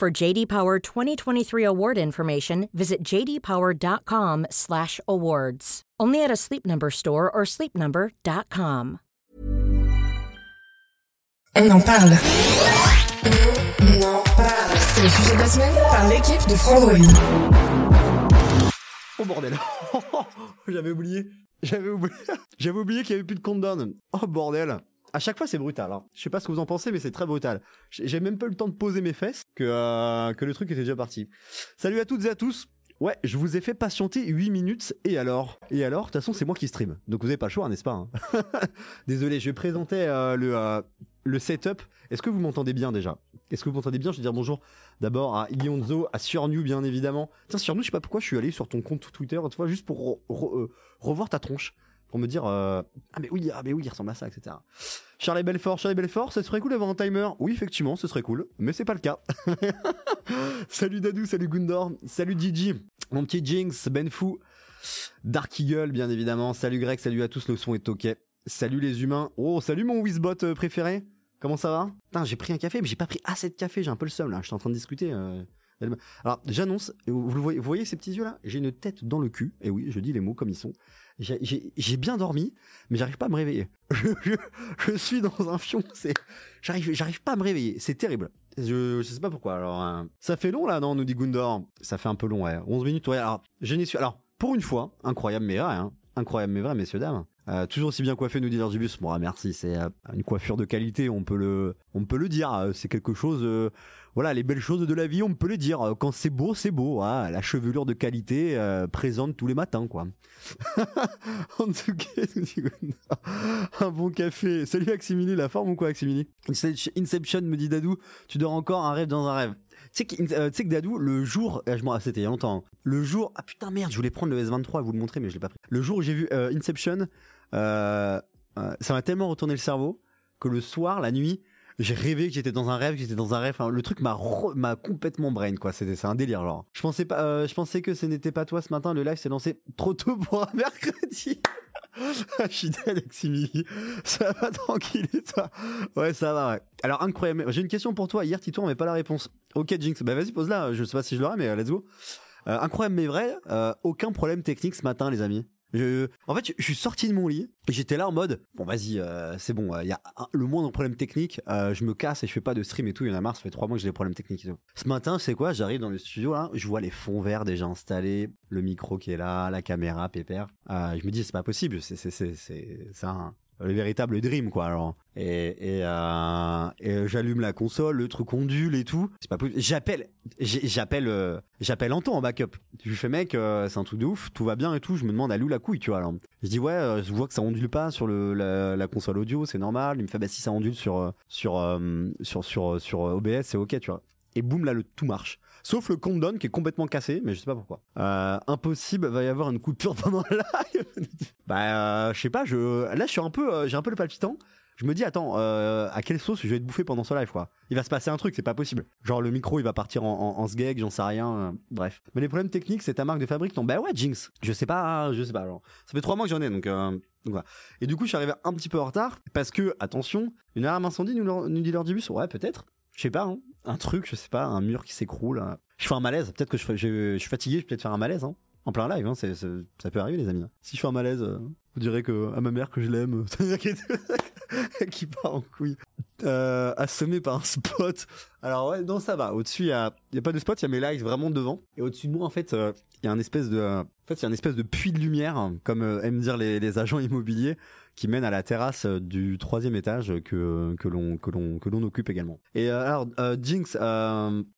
For JD Power 2023 award information, visit jdpower.com/awards. Only at a Sleep Number store or sleepnumber.com. On en parle. On en parle. C'est le sujet de la semaine par l'équipe de Frandroid. Oh bordel J'avais oublié. J'avais oublié. J'avais oublié qu'il y avait plus de countdown. Oh bordel à chaque fois, c'est brutal. Hein. Je sais pas ce que vous en pensez, mais c'est très brutal. J'ai même pas eu le temps de poser mes fesses que, euh, que le truc était déjà parti. Salut à toutes et à tous. Ouais, je vous ai fait patienter 8 minutes, et alors? Et alors, de toute façon, c'est moi qui stream. Donc vous avez pas le choix, n'est-ce pas hein? Désolé, je présentais euh, le, euh, le setup. Est-ce que vous m'entendez bien déjà? Est-ce que vous m'entendez bien? Je vais dire bonjour d'abord à Ilionzo, à Surnew bien évidemment. Tiens, Surnew, je sais pas pourquoi je suis allé sur ton compte Twitter, juste pour revoir ta tronche pour me dire euh, ah mais oui ah mais oui il ressemble à ça etc Charlie Belfort Charlie Belfort ce serait cool d'avoir un timer. Oui effectivement ce serait cool mais c'est pas le cas. Salut Dadou salut Gundor salut Gigi mon petit Jinx Ben Fou Dark Eagle bien évidemment. Salut Greg salut à tous le son est ok. Salut les humains. Oh salut mon Wizbot euh, préféré. Comment ça va? Putain j'ai pris un café mais j'ai pas pris assez de café j'ai un peu le seum là. Je suis en train de discuter euh. Alors j'annonce vous, voyez, ces petits yeux là j'ai une tête dans le cul et oui je dis les mots comme ils sont j'ai bien dormi, mais j'arrive pas à me réveiller. Je, suis dans un fion, j'arrive, j'arrive pas à me réveiller. C'est terrible. Je, je sais pas pourquoi. Alors, hein. ça fait long là, non Nous dit Gundor? Ça fait un peu long, ouais. 11 minutes. Alors, je n'ai su. Alors, pour une fois, incroyable mais vrai, hein. Incroyable mais vrai, messieurs dames. Euh, toujours aussi bien coiffé, nous dit bus. Bon, ah, merci, c'est euh, une coiffure de qualité, on peut le, on peut le dire. Euh, c'est quelque chose. voilà, les belles choses de la vie, on peut le dire. Quand c'est beau, c'est beau. Hein. La chevelure de qualité présente tous les matins, quoi. en tout cas, un bon café. Salut Aximili, la forme ou quoi, Aximili Inception me dit Dadou, tu dors encore un rêve dans un rêve. Tu sais que, Dadou, le jour, je m'en, c'était il y a longtemps. Hein. Le jour, ah putain merde, je voulais prendre le S23 et vous le montrer, mais je l'ai pas pris. Le jour où j'ai vu Inception, ça m'a tellement retourné le cerveau que le soir, la nuit, j'ai rêvé que j'étais dans un rêve, que j'étais dans un rêve. le truc m'a m'a complètement brain quoi. C'était c'est un délire genre. Je pensais pas, euh, je pensais que ce n'était pas toi ce matin. Le live s'est lancé trop tôt pour un mercredi. je suis Alexis Ça va tranquille toi? Ouais, ça va. Ouais. Alors incroyable. J'ai une question pour toi. Hier, Tito, on n'avait pas la réponse. Ok, Jinx. Bah vas-y, pose-la. Je sais pas si je l'aurai, mais let's go. incroyable mais vrai. aucun problème technique ce matin, les amis. Je, en fait, je, suis sorti de mon lit j'étais là en mode bon vas-y euh, c'est bon il y a le moindre problème technique euh, je me casse et je fais pas de stream et tout il y en a marre ça fait trois mois que j'ai des problèmes techniques et tout. Ce matin c'est quoi? J'arrive dans le studio là je vois les fonds verts déjà installés le micro qui est là la caméra pépère euh, je me dis c'est pas possible c'est c'est c'est c'est le véritable dream quoi alors. Et euh, et j'allume la console le truc ondule et tout. C'est pas j'appelle j'appelle euh, j'appelle Anton en backup. Je lui fais mec euh, c'est un truc de ouf tout va bien et tout. Je me demande à où la couille tu vois alors. Je dis ouais euh, je vois que ça ondule pas sur le la, la console audio c'est normal. Il me fait bah si ça ondule sur sur sur sur sur OBS c'est ok tu vois. Et boum là le tout marche Sauf le countdown qui est complètement cassé, mais je sais pas pourquoi. Euh, impossible, va y avoir une coupure pendant le live. bah, euh, je sais pas, je, là, je suis un peu, euh, j'ai un peu le palpitant. Je me dis, attends, à quelle sauce je vais être bouffé pendant ce live, quoi? Il va se passer un truc, c'est pas possible. Genre, le micro, il va partir en, en, sgeg, j'en sais rien, bref. Mais les problèmes techniques, c'est ta marque de fabrique, non? Bah ouais, Jinx. Je sais pas, je sais pas. Ça fait trois mois que j'en ai, donc, donc voilà. Et du coup, je suis arrivé un petit peu en retard, parce que, attention, une alarme incendie, nous, nous dit bus Ouais, peut-être. Je sais pas, hein un truc, je sais pas, un mur qui s'écroule. Je fais un malaise. Peut-être que je, je, suis fatigué, je vais peut-être faire un malaise. Hein. En plein live, hein, ça peut arriver, les amis. Si je fais un malaise, euh, vous direz que à ma mère que je l'aime, qui part en couille, euh, assommé par un spot. Alors ouais, non, ça va. Au-dessus, il y a, pas de spot, il y a mes lights vraiment devant. Et au-dessus de moi, en fait, euh, il y a un espèce de, puits de lumière, comme euh, aiment dire les, agents immobiliers, qui mène à la terrasse du troisième étage que l'on occupe également. Et alors Jinx,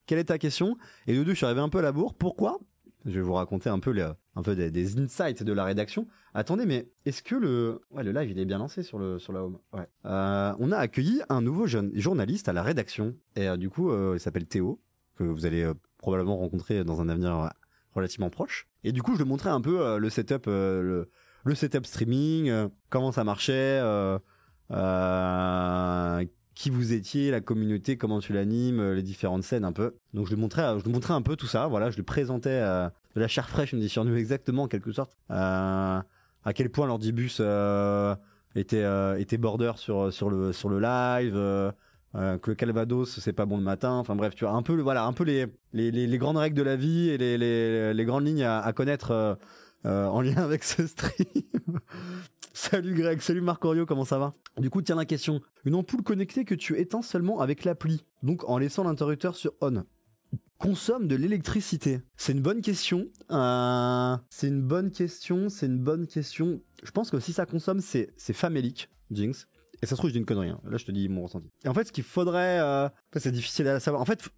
quelle est ta question? Et de deux, je suis arrivé un peu à la bourre. Pourquoi Je vais vous raconter un peu les, un peu des, insights de la rédaction. Attendez, mais est-ce que le ouais le live il est bien lancé sur le sur la home? Ouais. on a accueilli un nouveau jeune journaliste à la rédaction et du coup il s'appelle Théo. que vous allez euh, probablement rencontrer dans un avenir euh, relativement proche. Et du coup, je lui montrais un peu euh, le setup, euh, le, le setup streaming, euh, comment ça marchait, euh, euh, qui vous étiez, la communauté, comment tu l'animes, euh, les différentes scènes un peu. Donc je lui montrais, euh, je lui montrais un peu tout ça. Voilà, je lui présentais euh, de la chair fraîche, une dit sur nous exactement en quelque sorte, à quel point l'ordibus était était border sur sur le sur le live. que le Calvados c'est pas bon le matin enfin bref tu vois un peu le- voilà un peu les les, les, grandes règles de la vie et les, les, les grandes lignes à, connaître en lien avec ce stream salut Greg salut Marc Orio comment ça va? Du coup tiens la question une ampoule connectée que tu éteins seulement avec l'appli donc en laissant l'interrupteur sur on consomme de l'électricité C'est une bonne question. Euh, c'est une bonne question. C'est une bonne question. Je pense que si ça consomme, c'est c'est famélique, Jinx. Et ça se trouve, je dis une connerie. hein. Là, je te dis mon ressenti. Et en fait, ce qu'il faudrait, euh, c'est difficile à savoir. En fait,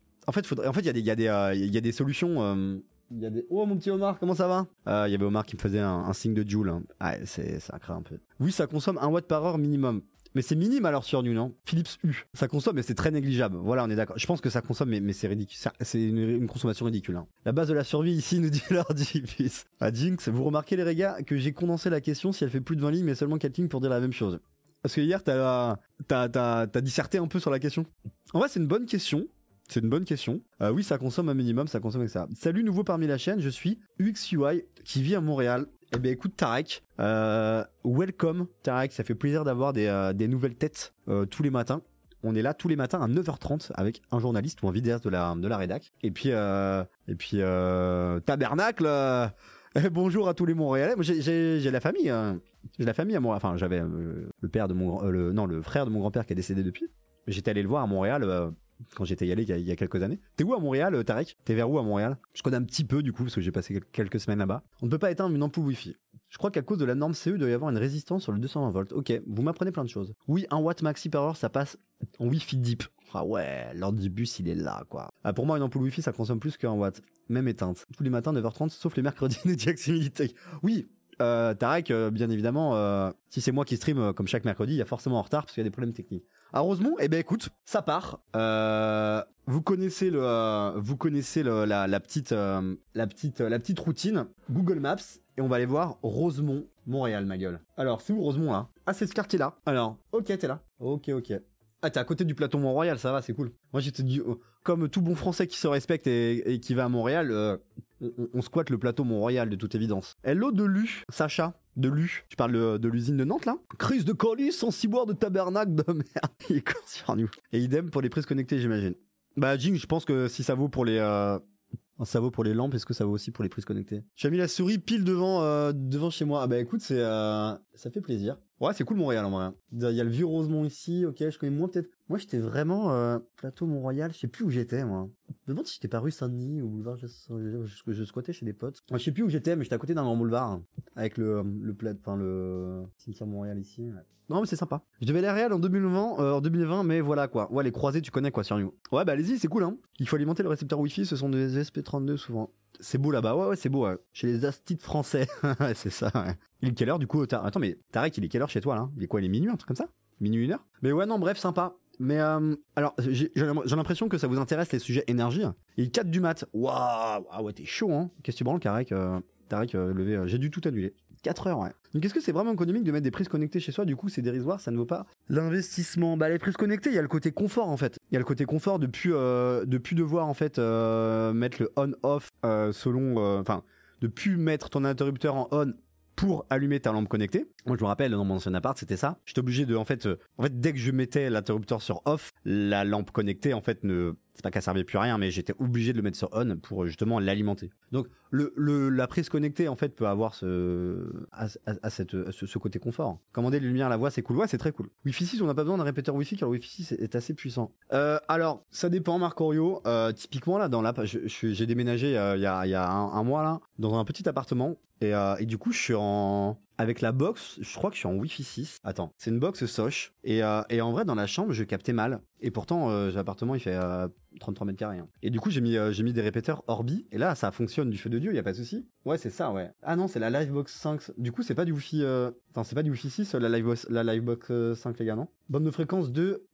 il y a des, des, euh, il y a des solutions. Oh mon petit Omar, comment ça va? Euh, Il y avait Omar qui me faisait un, signe de Joule. hein. Ah, c'est ça craint un peu. Oui, ça consomme un watt par heure minimum. Mais c'est minime alors sur Nul, non Philips U. Ça consomme, mais c'est très négligeable. Voilà, on est d'accord. Je pense que ça consomme, mais, mais c'est ridicule. C'est une, consommation ridicule. hein. La base de la survie ici, nous dit l'ordibus. À Jinx, vous remarquez les gars que j'ai condensé la question si elle fait plus de 20 lignes, mais seulement 4 lignes pour dire la même chose. Parce que hier, t'as t'as t'as t'as disserté un peu sur la question. En vrai, c'est une bonne question. C'est une bonne question. Euh, oui, ça consomme un minimum, ça consomme ça. Salut, nouveau parmi la chaîne, je suis UXUI qui vit à Montréal. Eh ben écoute Tarek, euh, welcome Tarek, ça fait plaisir d'avoir des, euh, nouvelles têtes tous les matins. On est là tous les matins à 9h30 avec un journaliste ou un vidéaste de la, de la rédac. Et puis, et puis Tabernacle, eh, bonjour à tous les Montréalais. Moi, j'ai- la famille, euh, j'ai la famille à Montréal. Enfin, j'avais le père de mon, le, non, le frère de mon grand-père qui est décédé depuis. J'étais allé le voir à Montréal quand j'étais y allé il y, a, quelques années. T'es où à Montréal, euh, Tarek? T'es vers où à Montréal? Je connais un petit peu du coup parce que j'ai passé quel- quelques semaines là-bas. On ne peut pas éteindre une ampoule Wi-Fi. Je crois qu'à cause de la norme CE, il doit y avoir une résistance sur le 220 volts. Ok, vous m'apprenez plein de choses. Oui, un watt maxi par heure, ça passe en Wi-Fi deep. Ah ouais, l'ordibus il est là quoi. Ah, pour moi, une ampoule Wi-Fi ça consomme plus qu'un watt, même éteinte. Tous les matins 9h30, sauf les mercredis, nous dit. Oui, euh, Tarek, euh, bien évidemment, euh, si c'est moi qui stream euh, comme chaque mercredi, il y a forcément en retard parce qu'il y a des problèmes techniques. À Rosemont, eh ben écoute, ça part. Vous connaissez la, petite, la petite, routine Google Maps et on va aller voir Rosemont, Montréal, ma gueule. Alors c'est où Rosemont là? Ah c'est ce quartier-là. Alors, ok t'es là. Ok ok. Ah t'es à côté du plateau Mont-Royal, ça va, c'est cool. Moi j'étais oh, comme tout bon Français qui se respecte et, qui va à Montréal, euh, on, squatte le plateau Mont-Royal de toute évidence. Hello de Lu, Sacha, de Lu. Tu parles de, de l'usine de Nantes là? Crise de colis sans ciboire de tabernacle de merde. Il est sur nous. Et idem pour les prises connectées, j'imagine. Bah Jing, je pense que si ça vaut pour les... euh, Ça vaut pour les lampes, est-ce que ça vaut aussi pour les prises connectées? J'ai mis la souris pile devant euh, devant chez moi. Ah bah écoute, c'est euh, ça fait plaisir. Ouais, c'est cool Montréal en vrai. Il y a le vieux Rosemont ici, ok, je connais moins peut-être. Moi j'étais vraiment euh, plateau Mont-Royal, je sais plus où j'étais moi. Je me demande si j'étais pas rue Saint-Denis ou boulevard, je, je, je- squattais chez des potes. Ouais, je sais plus où j'étais, mais j'étais à côté d'un grand boulevard avec le le enfin le cimetière Montréal ici. Non mais c'est sympa. Je devais aller à Réal en 2020, euh, en 2020, mais voilà quoi. Ouais, les croisés, tu connais quoi sur. Ouais, bah allez-y, c'est cool hein. Il faut alimenter le récepteur Wi-Fi, ce sont des SP32 souvent. C'est beau là-bas, ouais, ouais, c'est beau, ouais. Chez les astites français. C'est ça, ouais. Il est quelle heure du coup Attends, mais Tarek, il est quelle heure chez toi là? Il est quoi Il est minuit, un truc comme ça? Minuit, une heure? Mais ouais, non, bref, sympa. Mais euh, alors, j'ai l'impression que ça vous intéresse les sujets énergie. Il est 4 du mat. Waouh Ah ouais, t'es chaud, hein Qu'est-ce que tu branles, Tarek euh, euh, levé, euh, j'ai dû tout annuler. 4 heures, ouais. Donc est-ce que c'est vraiment économique de mettre des prises connectées chez soi? Du coup, c'est dérisoire, ça ne vaut pas l'investissement. Bah les prises connectées, il y a le côté confort en fait. Il y a le côté confort de plus, de plus devoir en fait mettre le on/off selon, enfin, de plus mettre ton interrupteur en on pour allumer ta lampe connectée. Moi, je me rappelle dans mon ancien appart, c'était ça. J'étais obligé de, en fait, euh, en fait, dès que je mettais l'interrupteur sur off, la lampe connectée, en fait, ne, c'est pas qu'elle servait plus à rien, mais j'étais obligé de le mettre sur on pour euh, justement l'alimenter. Donc, le, le, la prise connectée, en fait, peut avoir ce, à, cette, à ce, côté confort. Commander les lumières à la voix, c'est cool. Ouais, c'est très cool. Wi-Fi 6, on n'a pas besoin d'un répéteur Wi-Fi car le Wi-Fi 6 est assez puissant. Euh, alors, ça dépend, Marc Orio. Euh, typiquement, là, dans la, j'ai déménagé euh, il y a, y a un, un mois, là, dans un petit appartement. Et, euh, et du coup, je suis en. Avec la box, je crois que je suis en Wi-Fi 6. Attends, c'est une box Soch. Et, euh, et en vrai, dans la chambre, je captais mal. Et pourtant, euh, l'appartement, il fait euh, 33 mètres carrés. hein. Et du coup, j'ai mis, euh, mis des répéteurs Orbi. Et là, ça fonctionne du feu de Dieu, y a pas de souci. Ouais, c'est ça, ouais. Ah non, c'est la Livebox 5. Du coup, c'est pas du Wi-Fi. Euh... C'est pas du Wi-Fi 6, la Livebox, la Livebox euh, 5, les gars, non? Bande de fréquence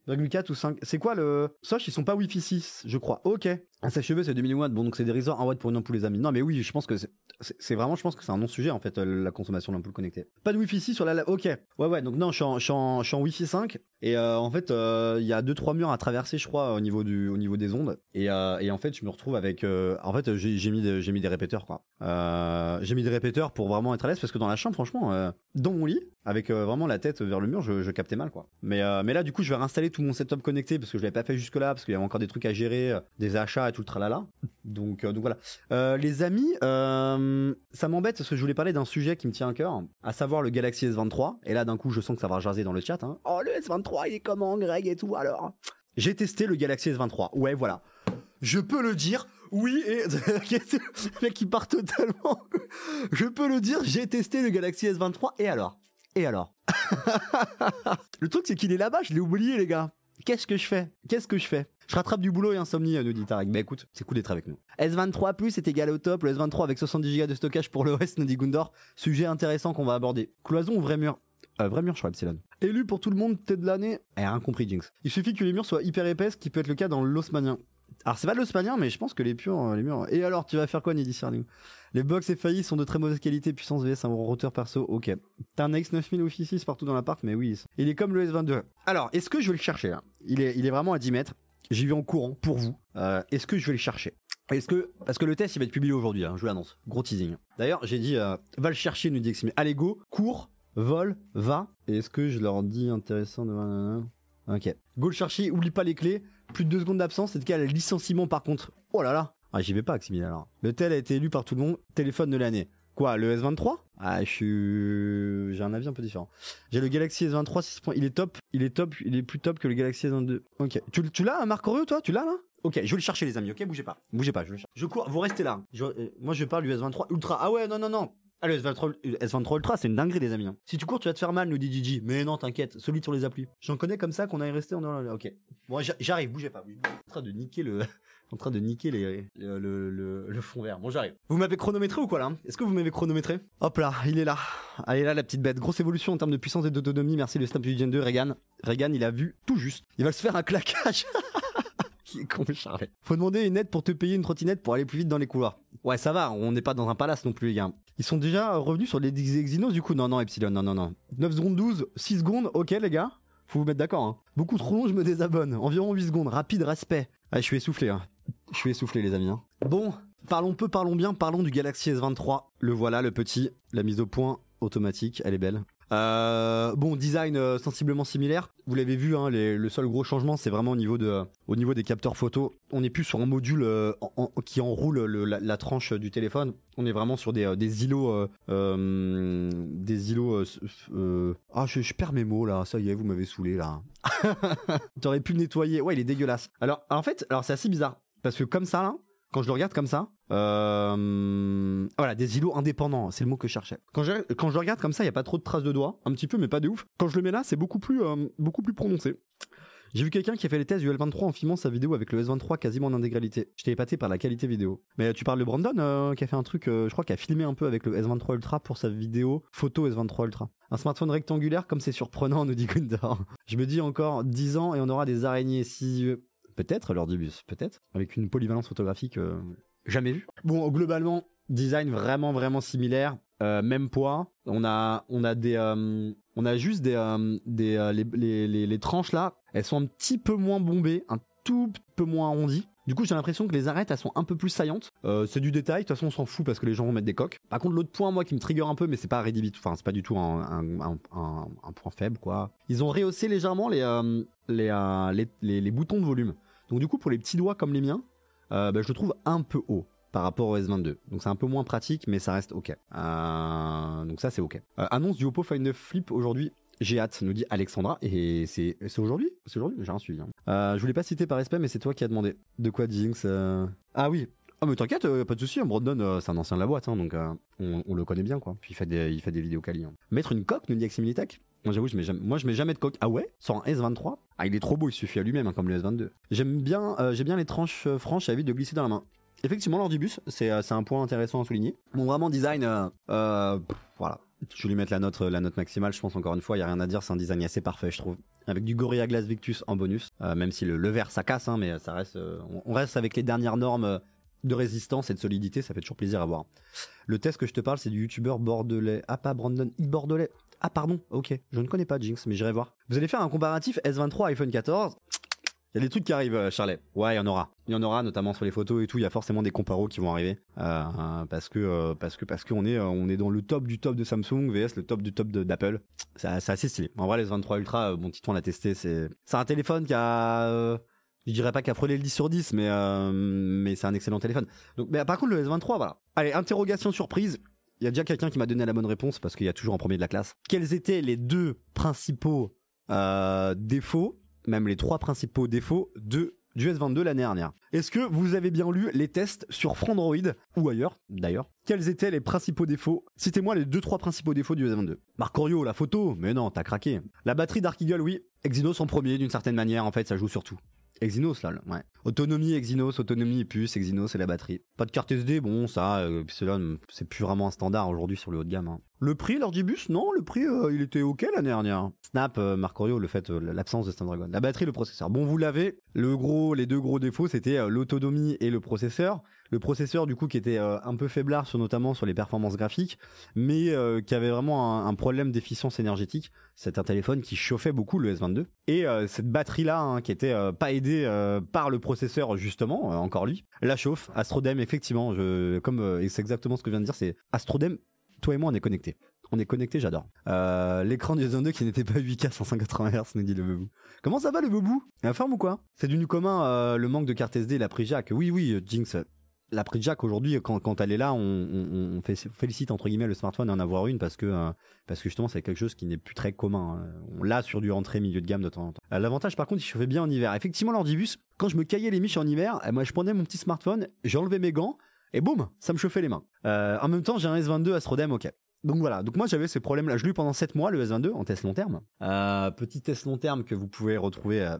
2,4 ou 5. C'est quoi le. Soch, ils sont pas Wi-Fi 6, je crois. Ok. Un sèche-cheveux, c'est 2000 watts. Bon, donc c'est dérisoire. 1 watt pour une ampoule, les amis. Non, mais oui, je pense que c'est. Vraiment, je pense que c'est un non-sujet en fait, euh, la consommation d'ampoule connectée. Pas de Wi-Fi 6 sur la. la- Ok. Ouais, ouais. Donc non, je suis en, je suis en, je suis en Wi-Fi 5 et euh, en fait, euh, il y a deux trois murs à traverser, je crois, au niveau du, au niveau des ondes. Et, euh, et en fait, je me retrouve avec. euh, en fait, j'ai mis, des- répéteurs quoi. Euh, j'ai mis des répéteurs pour vraiment être à l'aise parce que dans la chambre, franchement, dans mon lit, avec vraiment la tête vers le mur, je, captais mal quoi. Mais mais là, du coup, je vais réinstaller tout mon setup connecté parce que je l'avais pas fait jusque là parce qu'il y avait encore des trucs à gérer, des achats et tout le tralala. Donc donc voilà. Les amis, ça m'embête parce que je voulais parler d'un sujet qui me tient à cœur, à savoir le Galaxy S23. Et là, d'un coup, je sens que ça va jaser dans le chat. Hein. Oh, le S23, il est comment, Greg et tout alors? J'ai testé le Galaxy S23. Ouais, voilà. Je peux le dire. Oui, et le mec qui part totalement. Je peux le dire, j'ai testé le Galaxy S23 et alors? Et alors? Le truc c'est qu'il est là-bas, je l'ai oublié les gars. Qu'est-ce que je fais? Qu'est-ce que je fais? Je rattrape du boulot et insomnie, nous dit Tarek. Bah écoute, c'est cool d'être avec nous. S23 Plus est égal au top, le S23 avec 70 Go de stockage pour le reste, nous dit Gundor. Sujet intéressant qu'on va aborder. Cloison ou vrai mur? Euh, vrai mur, je crois, Epsilon. Élu pour tout le monde, tête de l'année. Eh, rien compris, Jinx. Il suffit que les murs soient hyper épaisses, ce qui peut être le cas dans l'osmanien. Alors, c'est pas de l'osmanien, mais je pense que les purs, euh, les murs. Et alors, tu vas faire quoi, Nidhi Sarniou Les box FAI sont de très mauvaise qualité, puissance VS, un routeur perso, ok. T'as un X9000 Wi-Fi 6 partout dans l'appart, mais oui. Il est comme le S22. Alors, est-ce que je vais le chercher hein? Il, est, il est vraiment à 10 mètres. J'y vais en courant pour vous. Euh, est-ce que je vais le chercher? Est-ce que parce que le test il va être publié aujourd'hui, hein, je vous l'annonce, gros teasing. D'ailleurs j'ai dit euh, va le chercher, nous dit. Allez go, cours, vol, va. Est-ce que je leur dis intéressant de Ok. Go le chercher, oublie pas les clés. Plus de deux secondes d'absence, c'est le cas le licenciement par contre. Oh là là. Ah j'y vais pas Eximi alors. Le tel a été élu par tout le monde, téléphone de l'année. Quoi, le S23? Ah, je suis. J'ai un avis un peu différent. J'ai le Galaxy S23 6. Il est top, il est top, il est plus top que le Galaxy S22. Ok. Tu, tu l'as, Marc Aurélio, toi? Tu l'as là? Ok, je vais le chercher, les amis, ok? Bougez pas. Bougez pas, je, le cherche. je cours, vous restez là. Euh, moi, je parle du S23 Ultra. Ah ouais, non, non, non. Ah, le S23, euh, S23 Ultra, c'est une dinguerie, les amis. hein. Si tu cours, tu vas te faire mal, nous dit Gigi. Mais non, t'inquiète, celui sur les applis. J'en connais comme ça qu'on est resté en. Ok. Bon, j'a- j'arrive, bougez pas. En train de niquer le. En train de niquer les, le, le, le- fond vert. Bon, j'arrive. Vous m'avez chronométré ou quoi là? Est-ce que vous m'avez chronométré? Hop là, il est là. Allez là, la petite bête. Grosse évolution en termes de puissance et d'autonomie. Merci le snap du Gen 2, Regan. Regan, il a vu tout juste. Il va se faire un claquage. Faut demander une aide pour te payer une trottinette pour aller plus vite dans les couloirs. Ouais, ça va, on n'est pas dans un palace non plus, les gars. Ils sont déjà revenus sur les Exynos, du coup. Non, non, Epsilon, non, non, non. 9 secondes 12, 6 secondes, ok, les gars. Faut vous mettre d'accord, hein. Beaucoup trop long, je me désabonne. Environ 8 secondes, rapide respect. Ah, je suis essoufflé, hein. Je suis essoufflé, les amis. hein. Bon, parlons peu, parlons bien, parlons du Galaxy S23. Le voilà, le petit. La mise au point automatique, elle est belle. Euh, bon, design euh, sensiblement similaire. Vous l'avez vu, hein, le seul gros changement, c'est vraiment au niveau, de, au niveau des capteurs photo. On n'est plus sur un module euh, qui enroule le- la, tranche du téléphone. On est vraiment sur des, des îlots, des îlots. ah, je, je perds mes mots là. Ça y est, vous m'avez saoulé là. T'aurais pu le nettoyer. Ouais, il est dégueulasse. Alors, en fait, alors c'est assez bizarre parce que comme ça là, quand je le regarde comme ça, euh, voilà, des îlots indépendants, c'est le mot que je cherchais. Quand je, le regarde comme ça, il y a pas trop de traces de doigts, un petit peu, mais pas de ouf. Quand je le mets là, c'est beaucoup plus, euh, beaucoup plus prononcé. J'ai vu quelqu'un qui a fait les tests du L23 en filmant sa vidéo avec le S23 quasiment en intégralité. J'étais épaté par la qualité vidéo. Mais tu parles de Brandon euh, qui a fait un truc, euh, je crois, qui a filmé un peu avec le S23 Ultra pour sa vidéo photo S23 Ultra. Un smartphone rectangulaire comme c'est surprenant, nous dit Gundor. Je me dis encore 10 ans et on aura des araignées si. Peut-être lors du peut-être. Avec une polyvalence photographique euh, jamais vue. Bon, globalement, design vraiment vraiment similaire. Euh, même poids. On a on a des euh, on a juste des des les, les, les, tranches là, elles sont un petit peu moins bombées, un tout peu moins arrondies. Du coup, j'ai l'impression que les arêtes, elles sont un peu plus saillantes. C'est du détail, de toute façon, on s'en fout parce que les gens vont mettre des coques. Par contre, l'autre point, moi, qui me trigger un peu, mais c'est pas rédhibitoire, enfin, c'est pas du tout un, un, point faible, quoi. Ils ont rehaussé légèrement les, les, les, les boutons de volume. Donc, du coup, pour les petits doigts comme les miens, euh, bah, je le trouve un peu haut par rapport au S22. Donc c'est un peu moins pratique, mais ça reste ok. Euh, donc ça c'est ok. Euh, annonce du Oppo Find 9 Flip aujourd'hui. J'ai hâte, nous dit Alexandra. Et c'est aujourd'hui? C'est aujourd'hui? J'ai rien suivi. hein. Euh, je voulais pas citer par respect, mais c'est toi qui as demandé. De quoi Jinx Ah oui. Ah mais t'inquiète, pas de souci. hein, Brandon, c'est un ancien de la boîte, hein, donc on, on le connaît bien quoi. Puis il fait des, il fait des vidéos quali. hein. Mettre une coque, nous dit Aximilitech Moi j'avoue, je mets jamais, moi je mets jamais de coque. Ah ouais? Sur un S23 Ah il est trop beau, il suffit à lui-même hein, comme le S22. J'aime bien, euh, bien les tranches euh, franches à vite de glisser dans la main. Effectivement, lors du bus, c'est euh, un point intéressant à souligner. Bon, vraiment design, voilà. Je vais lui mettre la note, la note maximale. Je pense encore une fois, il y a rien à dire. C'est un design assez parfait, je trouve. Avec du Gorilla Glass Victus en bonus, même si le, le verre ça casse, hein, mais ça reste, on- reste avec les dernières normes de résistance et de solidité. Ça fait toujours plaisir à voir. Le test que je te parle, c'est du youtubeur bordelais. Ah, pas Brandon I. Bordelais. Ah, pardon. Ok. Je ne connais pas Jinx, mais j'irai voir. Vous allez faire un comparatif S23 iPhone 14. Il y a des trucs qui arrivent, euh, Charlet. Ouais, il y en aura. Il y en aura, notamment sur les photos et tout. Il y a forcément des comparos qui vont arriver. Euh, euh, parce que, parce que, parce qu'on est, on est dans le top du top de Samsung vs le top du top d'Apple. C'est assez stylé. En vrai, les 23 Ultra, bon, Titon l'a testé. C'est, c'est un téléphone qui a, je dirais pas qu'il a frôlé le 10 sur 10, mais, mais c'est un excellent téléphone. Donc, mais par contre, le S23, voilà. Allez, interrogation surprise. Il y a déjà quelqu'un qui m'a donné la bonne réponse parce qu'il y a toujours un premier de la classe. Quels étaient les deux principaux euh, défauts, même les trois principaux défauts de du S22 l'année dernière? Est-ce que vous avez bien lu les tests sur Frandroid ou ailleurs? D'ailleurs Quels étaient les principaux défauts? Citez-moi les deux trois principaux défauts du S22. Marcorio, la photo? Mais non, t'as craqué. La batterie Dark Eagle, oui. Exynos en premier d'une certaine manière, en fait, ça joue surtout. Exynos là, ouais. Autonomie Exynos, autonomie et puce, Exynos et la batterie. Pas de carte SD, bon ça, euh, c'est là, c'est plus vraiment un standard aujourd'hui sur le haut de gamme. hein. Le prix, l'Orgibus, non, le prix, euh, il était ok l'année dernière. Snap, euh, Marcorio, le fait, euh, l'absence de Snapdragon. La batterie, le processeur. Bon, vous l'avez. Le gros, les deux gros défauts, c'était euh, l'autonomie et le processeur. Le processeur, du coup, qui était euh, un peu faiblard, sur, notamment sur les performances graphiques, mais euh, qui avait vraiment un, problème d'efficience énergétique. C'est un téléphone qui chauffait beaucoup le S22. Et euh, cette batterie-là, hein, qui était euh, pas aidée euh, par le processeur, justement, euh, encore lui, la chauffe. Astrodem, effectivement, je, comme euh, c'est exactement ce que je viens de dire, c'est Astrodem, toi et moi, on est connectés. On est connectés, j'adore. Euh, L'écran du S22 qui n'était pas 8K 180 Hz, nous dit le bebou. Comment ça va le bebou? La forme ou quoi? C'est du nu commun le manque de carte SD la prise jack. Oui, oui, Jinx. La prise jack aujourd'hui, quand, elle est là, on, félicite entre guillemets le smartphone d'en avoir une parce que euh, parce que justement c'est quelque chose qui n'est plus très commun. hein. On l'a sur du rentrée milieu de gamme de temps en temps. Euh, L'avantage par contre, il chauffait bien en hiver. Effectivement, l'Ordibus, quand je me caillais les miches en hiver, eh, moi je prenais mon petit smartphone, j'enlevais mes gants et boum, ça me chauffait les mains. Euh, en même temps, j'ai un S22 Astrodem, ok. Donc voilà, donc moi j'avais ces problèmes-là. Je l'ai eu pendant 7 mois, le S22, en test long terme. Petit test long terme que vous pouvez retrouver.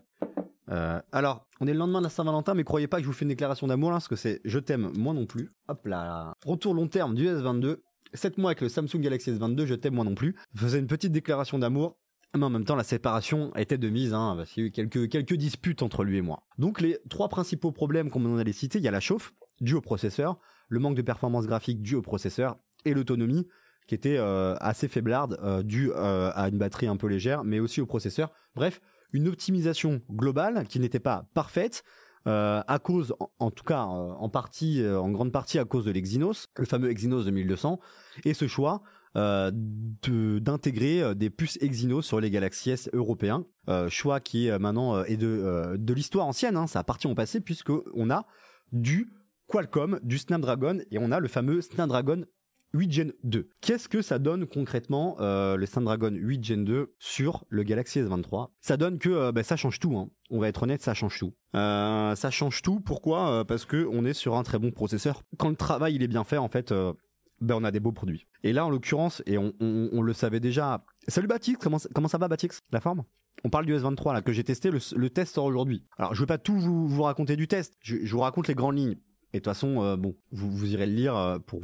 Euh, alors, on est le lendemain de la Saint-Valentin, mais croyez pas que je vous fais une déclaration d'amour là, parce que c'est je t'aime, moi non plus. Hop là. Retour long terme du S22. 7 mois avec le Samsung Galaxy S22, je t'aime, moi non plus. Je faisais une petite déclaration d'amour. Mais en même temps, la séparation était de mise, hein, parce qu'il y a eu quelques, quelques disputes entre lui et moi. Donc les trois principaux problèmes qu'on m'en allait citer, il y a la chauffe, due au processeur, le manque de performance graphique dû au processeur, et l'autonomie, qui était euh, assez faiblarde, euh, due euh, à une batterie un peu légère, mais aussi au processeur. Bref, une optimisation globale qui n'était pas parfaite, euh, à cause, en, tout cas euh, en partie, euh, en grande partie à cause de l'Exynos, le fameux Exynos 2200, et ce choix de- d'intégrer des puces Exynos sur les Galaxy S européens, choix qui euh, maintenant est de, de l'histoire ancienne, hein, ça appartient au passé puisque on a du Qualcomm, du Snapdragon et on a le fameux Snapdragon 8 Gen 2. Qu'est-ce que ça donne concrètement euh, le Snapdragon 8 Gen 2 sur le Galaxy S23 Ça donne que euh, bah, ça change tout. hein. On va être honnête, ça change tout. Euh, ça change tout. Pourquoi? Euh, Parce que on est sur un très bon processeur. Quand le travail il est bien fait, en fait, ben on a des beaux produits. Et là, en l'occurrence, et on, le savait déjà. Salut Batix, comment, ça- va Batix La forme? On parle du S23 là que j'ai testé, le, test sort aujourd'hui. Alors je vais pas tout vous, raconter du test, je vous raconte les grandes lignes. Et de toute façon, euh, bon, vous, irez le lire euh, pour,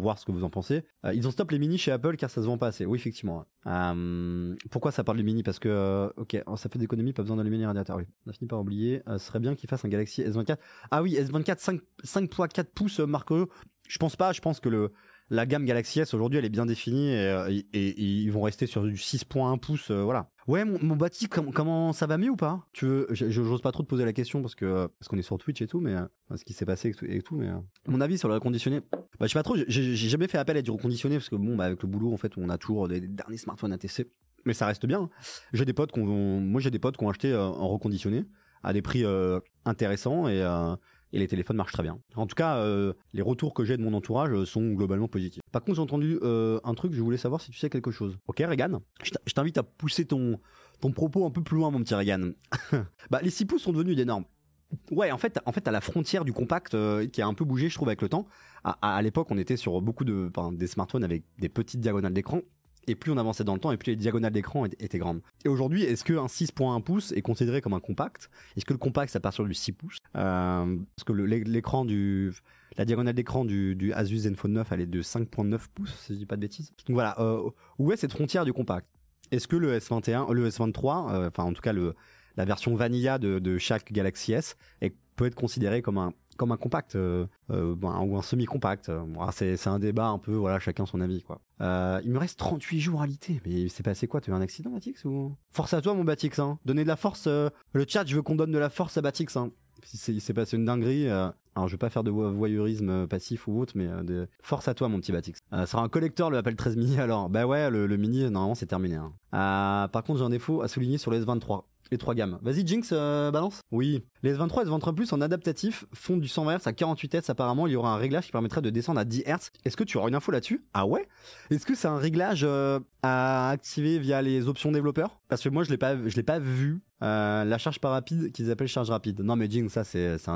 voir ce que vous en pensez. Euh, ils ont stop les mini chez Apple car ça se vend pas assez. Oui, effectivement. Euh, pourquoi ça parle du mini Parce que, ok, alors, ça fait d'économie, pas besoin d'allumer les radiateurs. Oui, on a fini par oublier. Ce serait bien qu'ils fassent un Galaxy S24. Ah oui, S24 5 5.4 pouces, euh, Marco. Je pense pas. Je pense que le la gamme Galaxy S aujourd'hui elle est bien définie et, euh, ils vont rester sur du 6.1 pouces. euh, voilà. Ouais, mon, mon bâti, com- comment ça va mieux ou pas? Tu veux J'ose pas trop te poser la question parce que euh, parce qu'on est sur Twitch et tout, mais euh, ce qui s'est passé et tout, et tout, mais mon avis sur le reconditionné. Bah, je sais pas trop. j'ai- jamais fait appel à du reconditionné parce que bon, bah, avec le boulot en fait, on a toujours des, derniers smartphones tester. Mais ça reste bien. J'ai des potes qui ont, moi j'ai des potes qui ont acheté euh, en reconditionné à des prix intéressants et et les téléphones marchent très bien. En tout cas, euh, les retours que j'ai de mon entourage euh, sont globalement positifs. Par contre, j'ai entendu euh, un truc, je voulais savoir si tu sais quelque chose. Ok, Regan? Je t'invite à pousser ton, ton propos un peu plus loin, mon petit Regan. bah, les 6 pouces sont devenus des normes. Ouais, en fait, en fait, à la frontière du compact euh, qui a un peu bougé, je trouve, avec le temps. À, à- à l'époque, on était sur beaucoup de enfin, des smartphones avec des petites diagonales d'écran. Et plus on avançait dans le temps, et plus les diagonales d'écran étaient, grandes. Et aujourd'hui, est-ce qu'un 6.1 pouces est considéré comme un compact? Est-ce que le compact, ça part sur du 6 pouces? Euh, Parce que l'écran du... La diagonale d'écran du, Asus Zenfone 9, elle est de 5.9 pouces, si je dis pas de bêtises. Donc voilà, euh, où est cette frontière du compact? Est-ce que le S21, le S23, euh, enfin en tout cas le, la version vanilla de, chaque Galaxy S peut être considéré comme un comme un compact euh, euh, bon, ou un semi-compact. Euh, ah, c'est un débat un peu, voilà, chacun son avis quoi. Il me reste 38 jours à l'ité, mais c'est passé quoi? Tu as eu un accident, Batix ou? Force à toi, mon Batix. Hein. Donner de la force. le chat, je veux qu'on donne de la force à Batix. Hein. Il s'est passé une dinguerie. Alors, je vais pas faire de vo- voyeurisme euh, passif ou autre, mais euh, de... force à toi, mon petit Batix. Euh, sera un collecteur le Apple 13 mini alors. Bah ouais, le, le mini, normalement, c'est terminé. hein. Euh, par contre, j'ai un défaut à souligner sur le S23. Les trois gammes. Vas-y, Jinx, euh, balance. Oui. Les S23 et S23 Plus en adaptatif font du 120 Hz à 48 Hz. Apparemment, il y aura un réglage qui permettrait de descendre à 10 Hz. Est-ce que tu auras une info là-dessus? Ah ouais? Est-ce que c'est un réglage à activer via les options développeurs? Parce que moi, je l'ai pas, je l'ai pas vu. La charge pas rapide qu'ils appellent charge rapide. Non mais Jinx, ça c'est c'est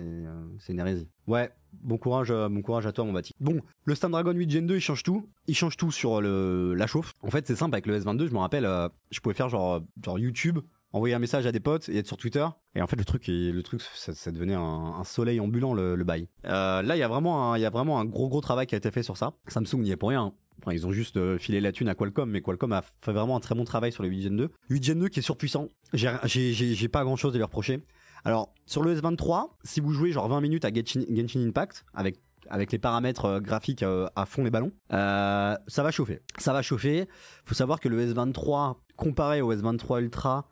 euh, c'est une hérésie. Ouais, bon courage, euh, bon courage à toi mon Bati. Bon, le Snapdragon 8 Gen 2 il change tout. Il change tout sur le la chauffe. En fait c'est simple avec le S22, je me rappelle, euh, je pouvais faire genre genre YouTube envoyer un message à des potes et être sur Twitter. Et en fait, le truc, le truc, ça, devenait un, soleil ambulant le, le bail. Euh, là, il y a vraiment, un, y a vraiment un gros gros travail qui a été fait sur ça. Samsung n'y est pour rien. Ils ont juste euh, filé la thune à Qualcomm, mais Qualcomm a fait vraiment un très bon travail sur le 8 Gen 2. 8 Gen 2 qui est surpuissant. J'ai pas grand chose à lui reprocher. Alors, sur le S23, si vous jouez genre 20 minutes à Genshin, Impact, avec avec les paramètres euh, graphiques euh, à fond les ballons, euh, ça va chauffer. Ça va chauffer. Faut savoir que le S23 comparé au S23 Ultra,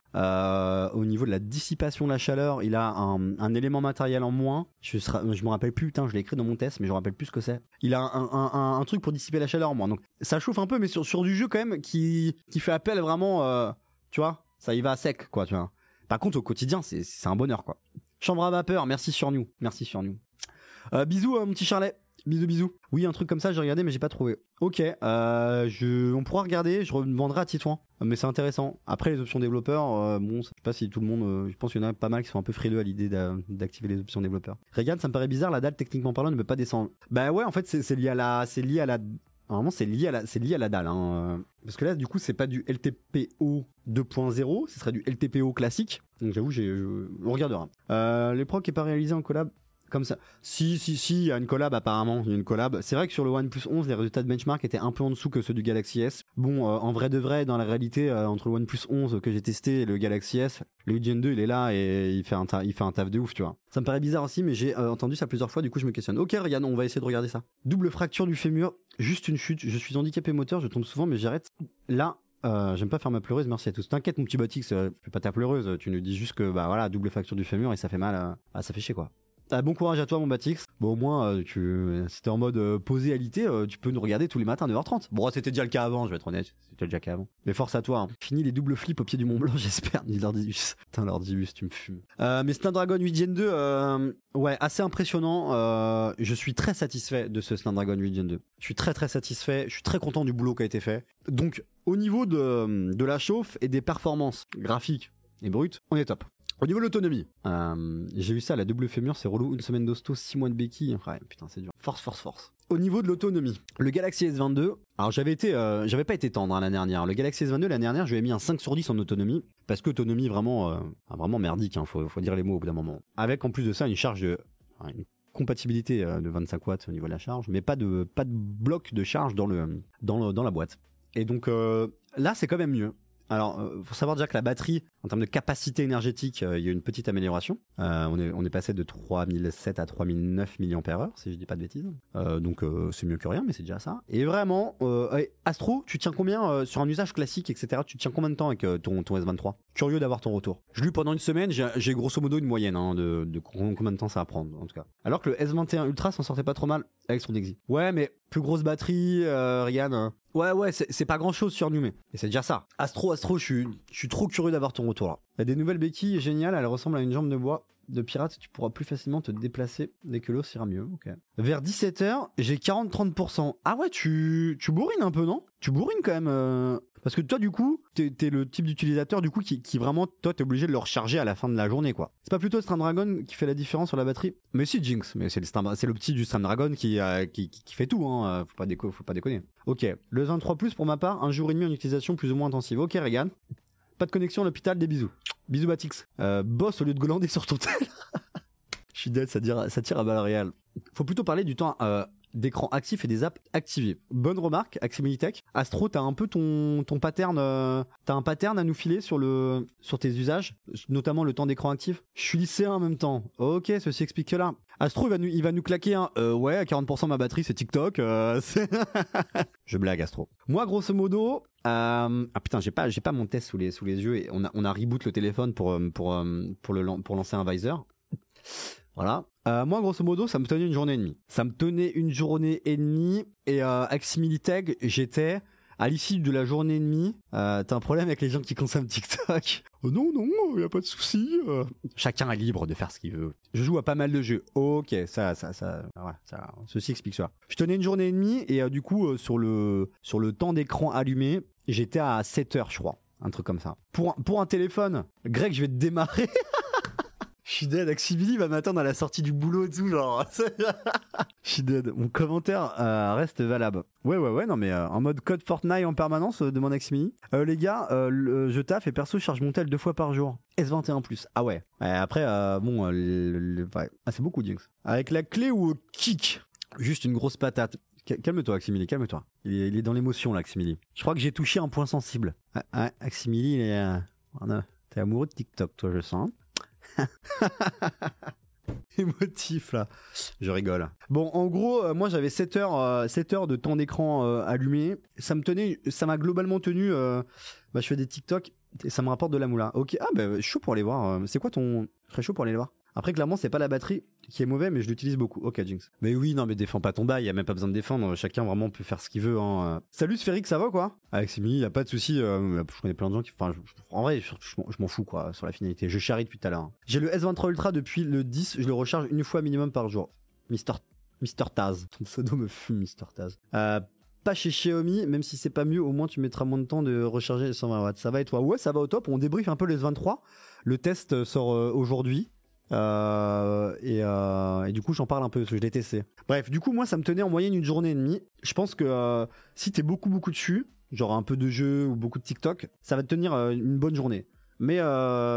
au niveau de la dissipation de la chaleur, il a un, élément matériel en moins. Je, me rappelle plus, je l'ai écrit dans mon test, mais je me rappelle plus ce que c'est. Il a un, truc pour dissiper la chaleur en moins. Donc ça chauffe un peu, mais sur, du jeu quand même qui, qui fait appel vraiment, tu vois, ça y va à sec, quoi, tu vois. Par contre, au quotidien, c'est un bonheur, quoi. Chambre à vapeur, merci sur nous. Merci sur nous. Euh, bisous, euh, mon petit Charlet. Bisous, bisous. Oui, un truc comme ça, j'ai regardé, mais j'ai pas trouvé. Ok, euh, on pourra regarder, je revendrai à Titouan. Mais c'est intéressant. Après, les options développeurs, bon, je sais pas si tout le monde, je pense qu'il y en a pas mal qui sont un peu frileux à l'idée d'a- d'activer les options développeurs. Regarde, ça me paraît bizarre, la dalle, techniquement parlant, ne peut pas descendre. Bah ouais, en fait, c'est lié à la, c'est lié à la, Normalement, c'est lié à la, dalle, hein. euh, Parce que là, du coup, c'est pas du LTPO 2.0, ce serait du LTPO classique. Donc, j'avoue, j'ai, on regardera. Euh, les procs est pas réalisé en collab comme ça. Si, si, si, il y a une collab apparemment, il y a une collab. C'est vrai que sur le OnePlus 11, les résultats de benchmark étaient un peu en dessous que ceux du Galaxy S. Bon, euh, en vrai de vrai, dans la réalité, euh, entre le OnePlus 11 que j'ai testé et le Galaxy S, le 8 Gen 2, il est là et il fait un, il taf de ouf, tu vois. Ça me paraît bizarre aussi, mais j'ai euh, entendu ça plusieurs fois, du coup je me questionne. Ok, Ryan, on va essayer de regarder ça. Double fracture du fémur, juste une chute. Je suis handicapé moteur, je tombe souvent, mais j'arrête. Là, j'aime pas faire ma pleureuse, merci à tous. T'inquiète, mon petit Batix, euh, fais pas ta pleureuse. Tu nous dis juste que, bah voilà, double fracture du fémur et ça fait mal. euh, ah, ça fait chier quoi. Bon courage à toi, mon Batix. Bon, au moins, euh, tu, si t'es en mode euh, posé à l'ité, euh, tu peux nous regarder tous les matins à 9h30. Bon, c'était déjà le cas avant, je vais être honnête. C'était déjà le cas avant. Mais force à toi. Hein. Fini les doubles flips au pied du Mont Blanc, j'espère, dit Lordibus. Putain, Lordibus, tu me fumes. Euh, mais Snapdragon 8 Gen 2, euh, ouais, assez impressionnant. Euh, je suis très satisfait de ce Snapdragon 8 Gen 2. Je suis très très satisfait. Je suis très content du boulot qui a été fait. Donc, au niveau de, de la chauffe et des performances graphiques et brutes, on est top. Au niveau de l'autonomie, euh, j'ai vu ça, la double fémur, c'est relou, une semaine d'hosto, 6 mois de béquille. Ouais, putain, c'est dur. Force, force, force. Au niveau de l'autonomie, le Galaxy S22, alors j'avais été, euh, j'avais pas été tendre hein, l'année dernière. Le Galaxy S22 l'année dernière, je lui ai mis un 5 sur 10 en autonomie, parce que autonomie vraiment, euh, vraiment merdique, hein, faut, faut dire les mots au bout d'un moment. Avec en plus de ça une charge de, une compatibilité de 25 watts au niveau de la charge, mais pas de, pas de bloc de charge dans le, dans le, dans la boîte. Et donc euh, là, c'est quand même mieux. Alors, euh, faut savoir déjà que la batterie, en termes de capacité énergétique, euh, il y a une petite amélioration. Euh, on, est, on est passé de 3007 à 3009 mAh, si je dis pas de bêtises. Euh, donc, c'est mieux que rien, mais c'est déjà ça. Et vraiment, Astro, tu tiens combien sur un usage classique, etc. Tu tiens combien de temps avec ton, ton S23? Curieux d'avoir ton retour. Je l'ai pendant une semaine, j'ai grosso modo une moyenne hein, de, combien de temps ça va prendre, en tout cas. Alors que le S21 Ultra s'en sortait pas trop mal avec son Exi. Ouais, mais plus grosse batterie, euh, Ryan. Ouais, ouais, c'est pas grand chose sur Numé. Et c'est déjà ça. Astro, Astro, je suis, trop curieux d'avoir ton retour là. Il y a des nouvelles béquilles géniales, elles ressemblent à une jambe de bois. de pirate, tu pourras plus facilement te déplacer dès que l'eau ira mieux. Ok. Vers 17h, j'ai 40-30%. Ah ouais, tu, tu bourrines un peu, non? Tu bourrines quand même. euh, Parce que toi, du coup, t'es es le type d'utilisateur du coup qui, qui vraiment, toi, t'es obligé de le recharger à la fin de la journée, quoi. C'est pas plutôt Snapdragon qui fait la différence sur la batterie? Mais si, Jinx, mais c'est le, le petit du Snapdragon qui, euh, qui, qui, qui fait tout, hein. euh, Faut pas, déco faut pas déconner. Ok, le 23 Plus pour ma part, un jour et demi en utilisation plus ou moins intensive. Ok, Regan. Pas de connexion à l'hôpital, des bisous. Bisous Batix. Euh, boss au lieu de glander sur ton tel. Je suis dead, ça tire, ça tire à balles réelles. Faut plutôt parler du temps euh, d'écran actif et des apps activées. Bonne remarque, Aximilitech. Astro, t'as un peu ton, ton pattern, euh, t'as un pattern à nous filer sur le, sur tes usages, notamment le temps d'écran actif? Je suis lycéen en même temps. Ok, ceci explique cela. Astro, il va nous, il va nous claquer un, euh, ouais, à 40% ma batterie, c'est TikTok, euh, Je blague, Astro. Moi, grosso modo, euh, ah putain, j'ai pas, j'ai pas mon test sous les, sous les yeux et on a, on a reboot le téléphone pour, pour, pour le, pour lancer un visor. Voilà. Euh, moi, grosso modo, ça me tenait une journée et demie. Ça me tenait une journée et demie. Et euh, Aximilitech, j'étais à l'issue de la journée et demie. Euh, T'as un problème avec les gens qui consomment TikTok Oh non, non, y a pas de souci. euh. Chacun est libre de faire ce qu'il veut. Je joue à pas mal de jeux. Ok, ça, ça, ça, ouais, ça. Ceci explique ça. Je tenais une journée et demie et euh, du coup, sur le sur le temps d'écran allumé, j'étais à 7 heures, je crois. Un truc comme ça. Pour un téléphone, Greg, je vais te démarrer. Je suis dead. Axibili va m'attendre à la sortie du boulot et tout, genre. Je suis dead. Mon commentaire euh, reste valable. Ouais, ouais, ouais, non, mais euh, en mode code Fortnite en permanence, euh, demande Aximili. Euh, les gars, je taffe et perso, je charge mon tel deux fois par jour. S21 plus. Ah ouais. Après, bon. Ah, c'est beaucoup, Jinx. Avec la clé ou au kick? Juste une grosse patate. Ca- Calme-toi, Aximili, calme-toi. Il est, dans l'émotion, là, Aximili. Je crois que j'ai touché un point sensible. Aximili, il est. T'es amoureux de TikTok, toi, je sens. Émotif là, je rigole. Bon, en gros, euh, moi j'avais 7 heures, euh, 7 heures de temps d'écran euh, allumé. Ça me tenait, ça m'a globalement tenu. euh, bah, je fais des TikTok et ça me rapporte de la moula. Ok, ah bah, chaud pour aller voir. C'est quoi ton. Serais chaud pour aller les voir? Après, clairement, c'est pas la batterie qui est mauvais, mais je l'utilise beaucoup. Ok, Jinx. Mais oui, non, mais défends pas ton bail, y a même pas besoin de défendre. Chacun vraiment peut faire ce qu'il veut. Hein. Salut Sphérique, ça va quoi? Avec Simili, y a pas de souci. euh, je connais plein de gens qui. Enfin, je- je- en vrai, je, je m'en- je m'en fous quoi sur la finalité. Je charrie depuis tout à l'heure. hein. J'ai le S23 Ultra depuis le 10, je le recharge une fois minimum par jour. Mister, Mister Taz. Ton pseudo me fume, Mister Taz. Euh, pas chez Xiaomi, même si c'est pas mieux, au moins tu mettras moins de temps de recharger les 120 watts. Ça va et toi? Ouais, ça va au top. On débriefe un peu les 23. Le test euh, sort euh, aujourd'hui. Euh, et, euh, et du coup, j'en parle un peu parce que je l'ai testé. Bref, du coup, moi, ça me tenait en moyenne une journée et demie. Je pense que euh, si t'es beaucoup, beaucoup dessus, genre un peu de jeux ou beaucoup de TikTok, ça va te tenir une bonne journée. Mais,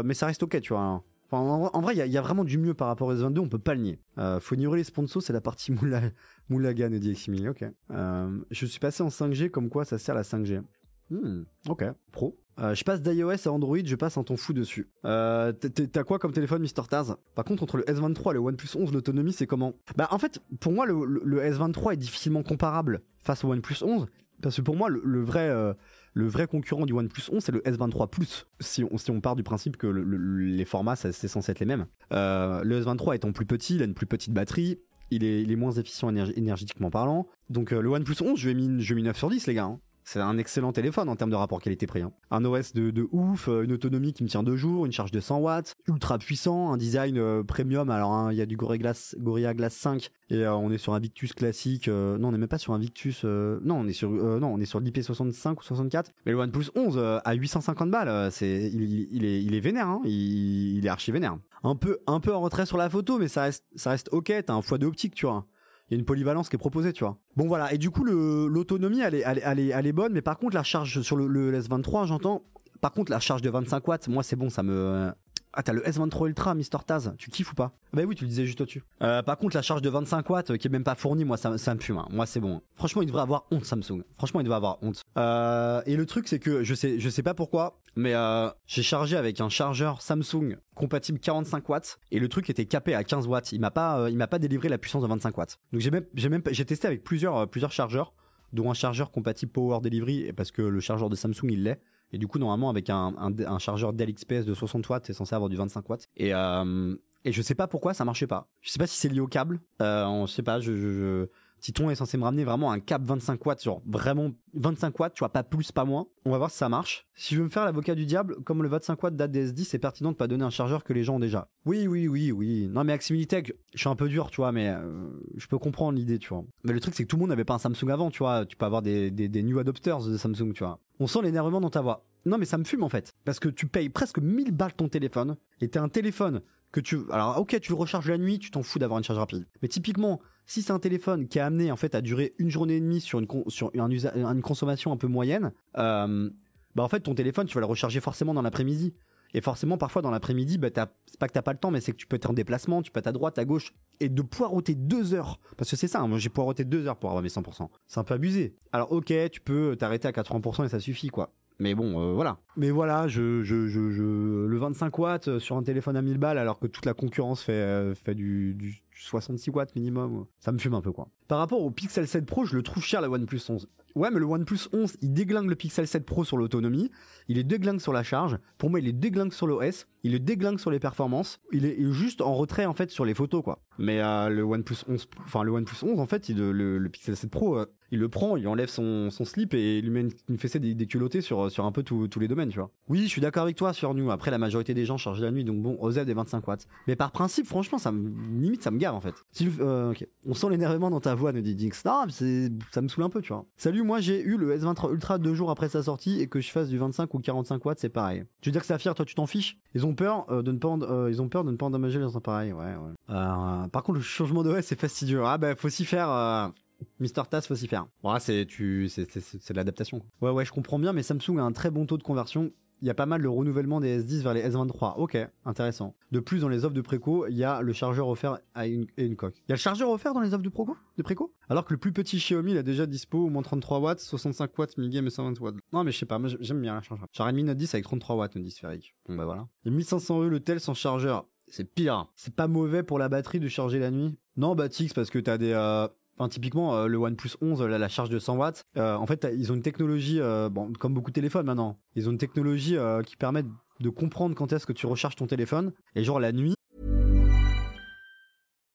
mais ça reste ok, tu vois. hein. En, vrai, il y, a- vraiment du mieux par rapport aux S22, on peut pas le nier. Faut ignorer les sponsors, c'est la partie moula, moulaga, nous dit Eximili. Ok. Je suis passé en 5G, comme quoi ça sert la 5G. Hmm, ok, pro. Euh, je passe d'iOS à Android, je passe un ton fou dessus. Euh, T'as quoi comme téléphone, Mister Taz? Par contre, entre le S23 et le OnePlus 11, l'autonomie, c'est comment? Bah, en fait, pour moi, le, le- le S23 est difficilement comparable face au OnePlus 11, parce que pour moi, le, vrai, euh, le vrai concurrent du OnePlus 11, c'est le S23 Plus. Si on, si on part du principe que le- le- les formats, c'est censé être les mêmes. Le S23 étant plus petit, il a une plus petite batterie. Il est, moins efficient énerg- énergétiquement parlant. Donc euh, le OnePlus 11, je lui ai je lui ai mis 9 sur 10, les gars. hein. C'est un excellent téléphone en termes de rapport qualité-prix. hein. Un OS de, de ouf, euh, une autonomie qui me tient deux jours, une charge de 100 watts, ultra puissant, un design euh, premium. Alors hein, il y a du Gorilla Glass, Gorilla Glass 5 et euh, on est sur un Victus classique. non, on n'est même pas sur un Victus. non, on est sur non, on est sur l'IP65 ou 64. Mais le OnePlus 11 euh, à 850 balles, c'est il, est il est vénère. Hein, il, est archi vénère. Un peu un peu en retrait sur la photo, mais ça reste ça reste ok. T'as un x2 optique, tu vois y une polyvalence qui est proposée, tu vois. Bon voilà, et du coup l'autonomie elle est, elle, bonne, mais par contre la charge sur le S23, j'entends. Par contre la charge de 25 watts, moi c'est bon, ça me. Ah t'as le S23 Ultra, Mister Taz, tu kiffes ou pas Bah oui, tu le disais juste au-dessus. Euh, par contre la charge de 25 watts euh, qui est même pas fournie, moi ça, ça me fume. hein. Moi c'est bon. Franchement il devrait avoir honte Samsung. Franchement il devrait avoir honte. Euh, et le truc c'est que je sais, je sais pas pourquoi, mais j'ai chargé avec un chargeur Samsung compatible 45 watts et le truc était capé à 15 watts. Il m'a pas, il m'a pas délivré la puissance de 25 watts. Donc j'ai même, j'ai même, pas- j'ai testé avec plusieurs, plusieurs chargeurs, dont un chargeur compatible Power Delivery parce que le chargeur de Samsung il l'est. Et du coup normalement avec un, un, un chargeur Dell XPS de 60 watts, c'est censé avoir du 25 watts. Et euh, et je sais pas pourquoi ça marchait pas. Je sais pas si c'est lié au câble. Euh, je sais pas. Je, je, je- Si ton est censé me ramener vraiment un cap 25 watts, genre vraiment 25 watts, tu vois, pas plus, pas moins, on va voir si ça marche. Si je veux me faire l'avocat du diable, comme le 25 watts date des S10, c'est pertinent de pas donner un chargeur que les gens ont déjà. Oui, oui, oui, oui. Non, mais Aximilitech, je suis un peu dur, tu vois, mais euh, je peux comprendre l'idée, tu vois. Mais le truc, c'est que tout le monde n'avait pas un Samsung avant, tu vois. Tu peux avoir des, des, des new adopters de Samsung, tu vois. On sent l'énervement dans ta voix. Non, mais ça me fume en fait. Parce que tu payes presque 1000 balles ton téléphone, et t'as un téléphone que tu. Alors, ok, tu le recharges la nuit, tu t'en fous d'avoir une charge rapide. Mais typiquement, si c'est un téléphone qui est amené en fait à durer une journée et demie sur une, une consommation un peu moyenne, euh, bah en fait ton téléphone tu vas le recharger forcément dans l'après-midi. Et forcément, parfois dans l'après-midi, bah, c'est pas que t'as pas le temps, mais c'est que tu peux être en déplacement, tu peux être à droite, à gauche, et de poireauter deux heures. Parce que c'est ça, hein, moi j'ai poireauté deux heures pour avoir mes 100%. C'est un peu abusé. Alors ok, tu peux t'arrêter à 80% et ça suffit, quoi. Mais bon, euh, voilà. Mais voilà, je, je, je, le 25 watts sur un téléphone à 1000 balles, alors que toute la concurrence fait, euh, fait du, du 66 watts minimum. Ça me fume un peu, quoi. Par rapport au Pixel 7 Pro, je le trouve cher, la OnePlus 11. Ouais, mais le OnePlus 11, il déglingue le Pixel 7 Pro sur l'autonomie, il est déglingue sur la charge. Pour moi, il est déglingue sur l'OS, il est déglingue sur les performances, il est, juste en retrait en fait sur les photos, quoi. Mais euh, le OnePlus 11, enfin le OnePlus 11, en fait, le Pixel 7 Pro, il le prend, il enlève son, slip et il lui met une, fessée déculottée sur, sur un peu tous les domaines, tu vois. Oui, je suis d'accord avec toi sur nous. Après, la majorité des gens chargent la nuit, donc bon, OZ des 25 watts. Mais par principe, franchement, ça me, limite, ça me gave en fait. Euh, On sent l'énervement dans ta voix, nous dit Dix. Non, ça me saoule un peu, tu vois. Salut, moi j'ai eu le S23 Ultra deux jours après sa sortie et que je fasse du 25 ou 45 watts, c'est pareil. Tu veux dire que ça fier, toi tu t'en fiches? Ils ont peur euh, de ne pas, euh, peur de ne pas endommager les appareils, ouais, ouais. par contre, le changement d'OS c'est fastidieux. Ah bah faut s'y faire. Mister Tass faut s'y faire. Ouais, c'est tu, c'est de l'adaptation. Ouais, ouais, je comprends bien, mais Samsung a un très bon taux de conversion. Il y a pas mal le renouvellement des S10 vers les S23. Ok, intéressant. De plus, dans les offres de préco, il y a le chargeur offert à une, et une coque. Il y a le chargeur offert dans les offres de préco, de préco? Alors que le plus petit Xiaomi, il a déjà dispo au moins 33 watts, 65 watts, 1000 game et 120 watts. Non, mais je sais pas, moi j'aime bien la chargeur. Redmi Note 10 avec 33 watts, dit sphérique. Bon bah voilà. Il y a 1500 euros le tel sans chargeur. C'est pire. C'est pas mauvais pour la batterie de charger la nuit? Non, bah Tix, parce que t'as des, euh, Enfin, typiquement, euh, le OnePlus 11, la charge de 100 watts, euh, en fait, ils ont une technologie, euh, comme beaucoup de téléphones maintenant, ils ont une technologie qui permet de comprendre quand est-ce que tu recharges ton téléphone. Et genre la nuit,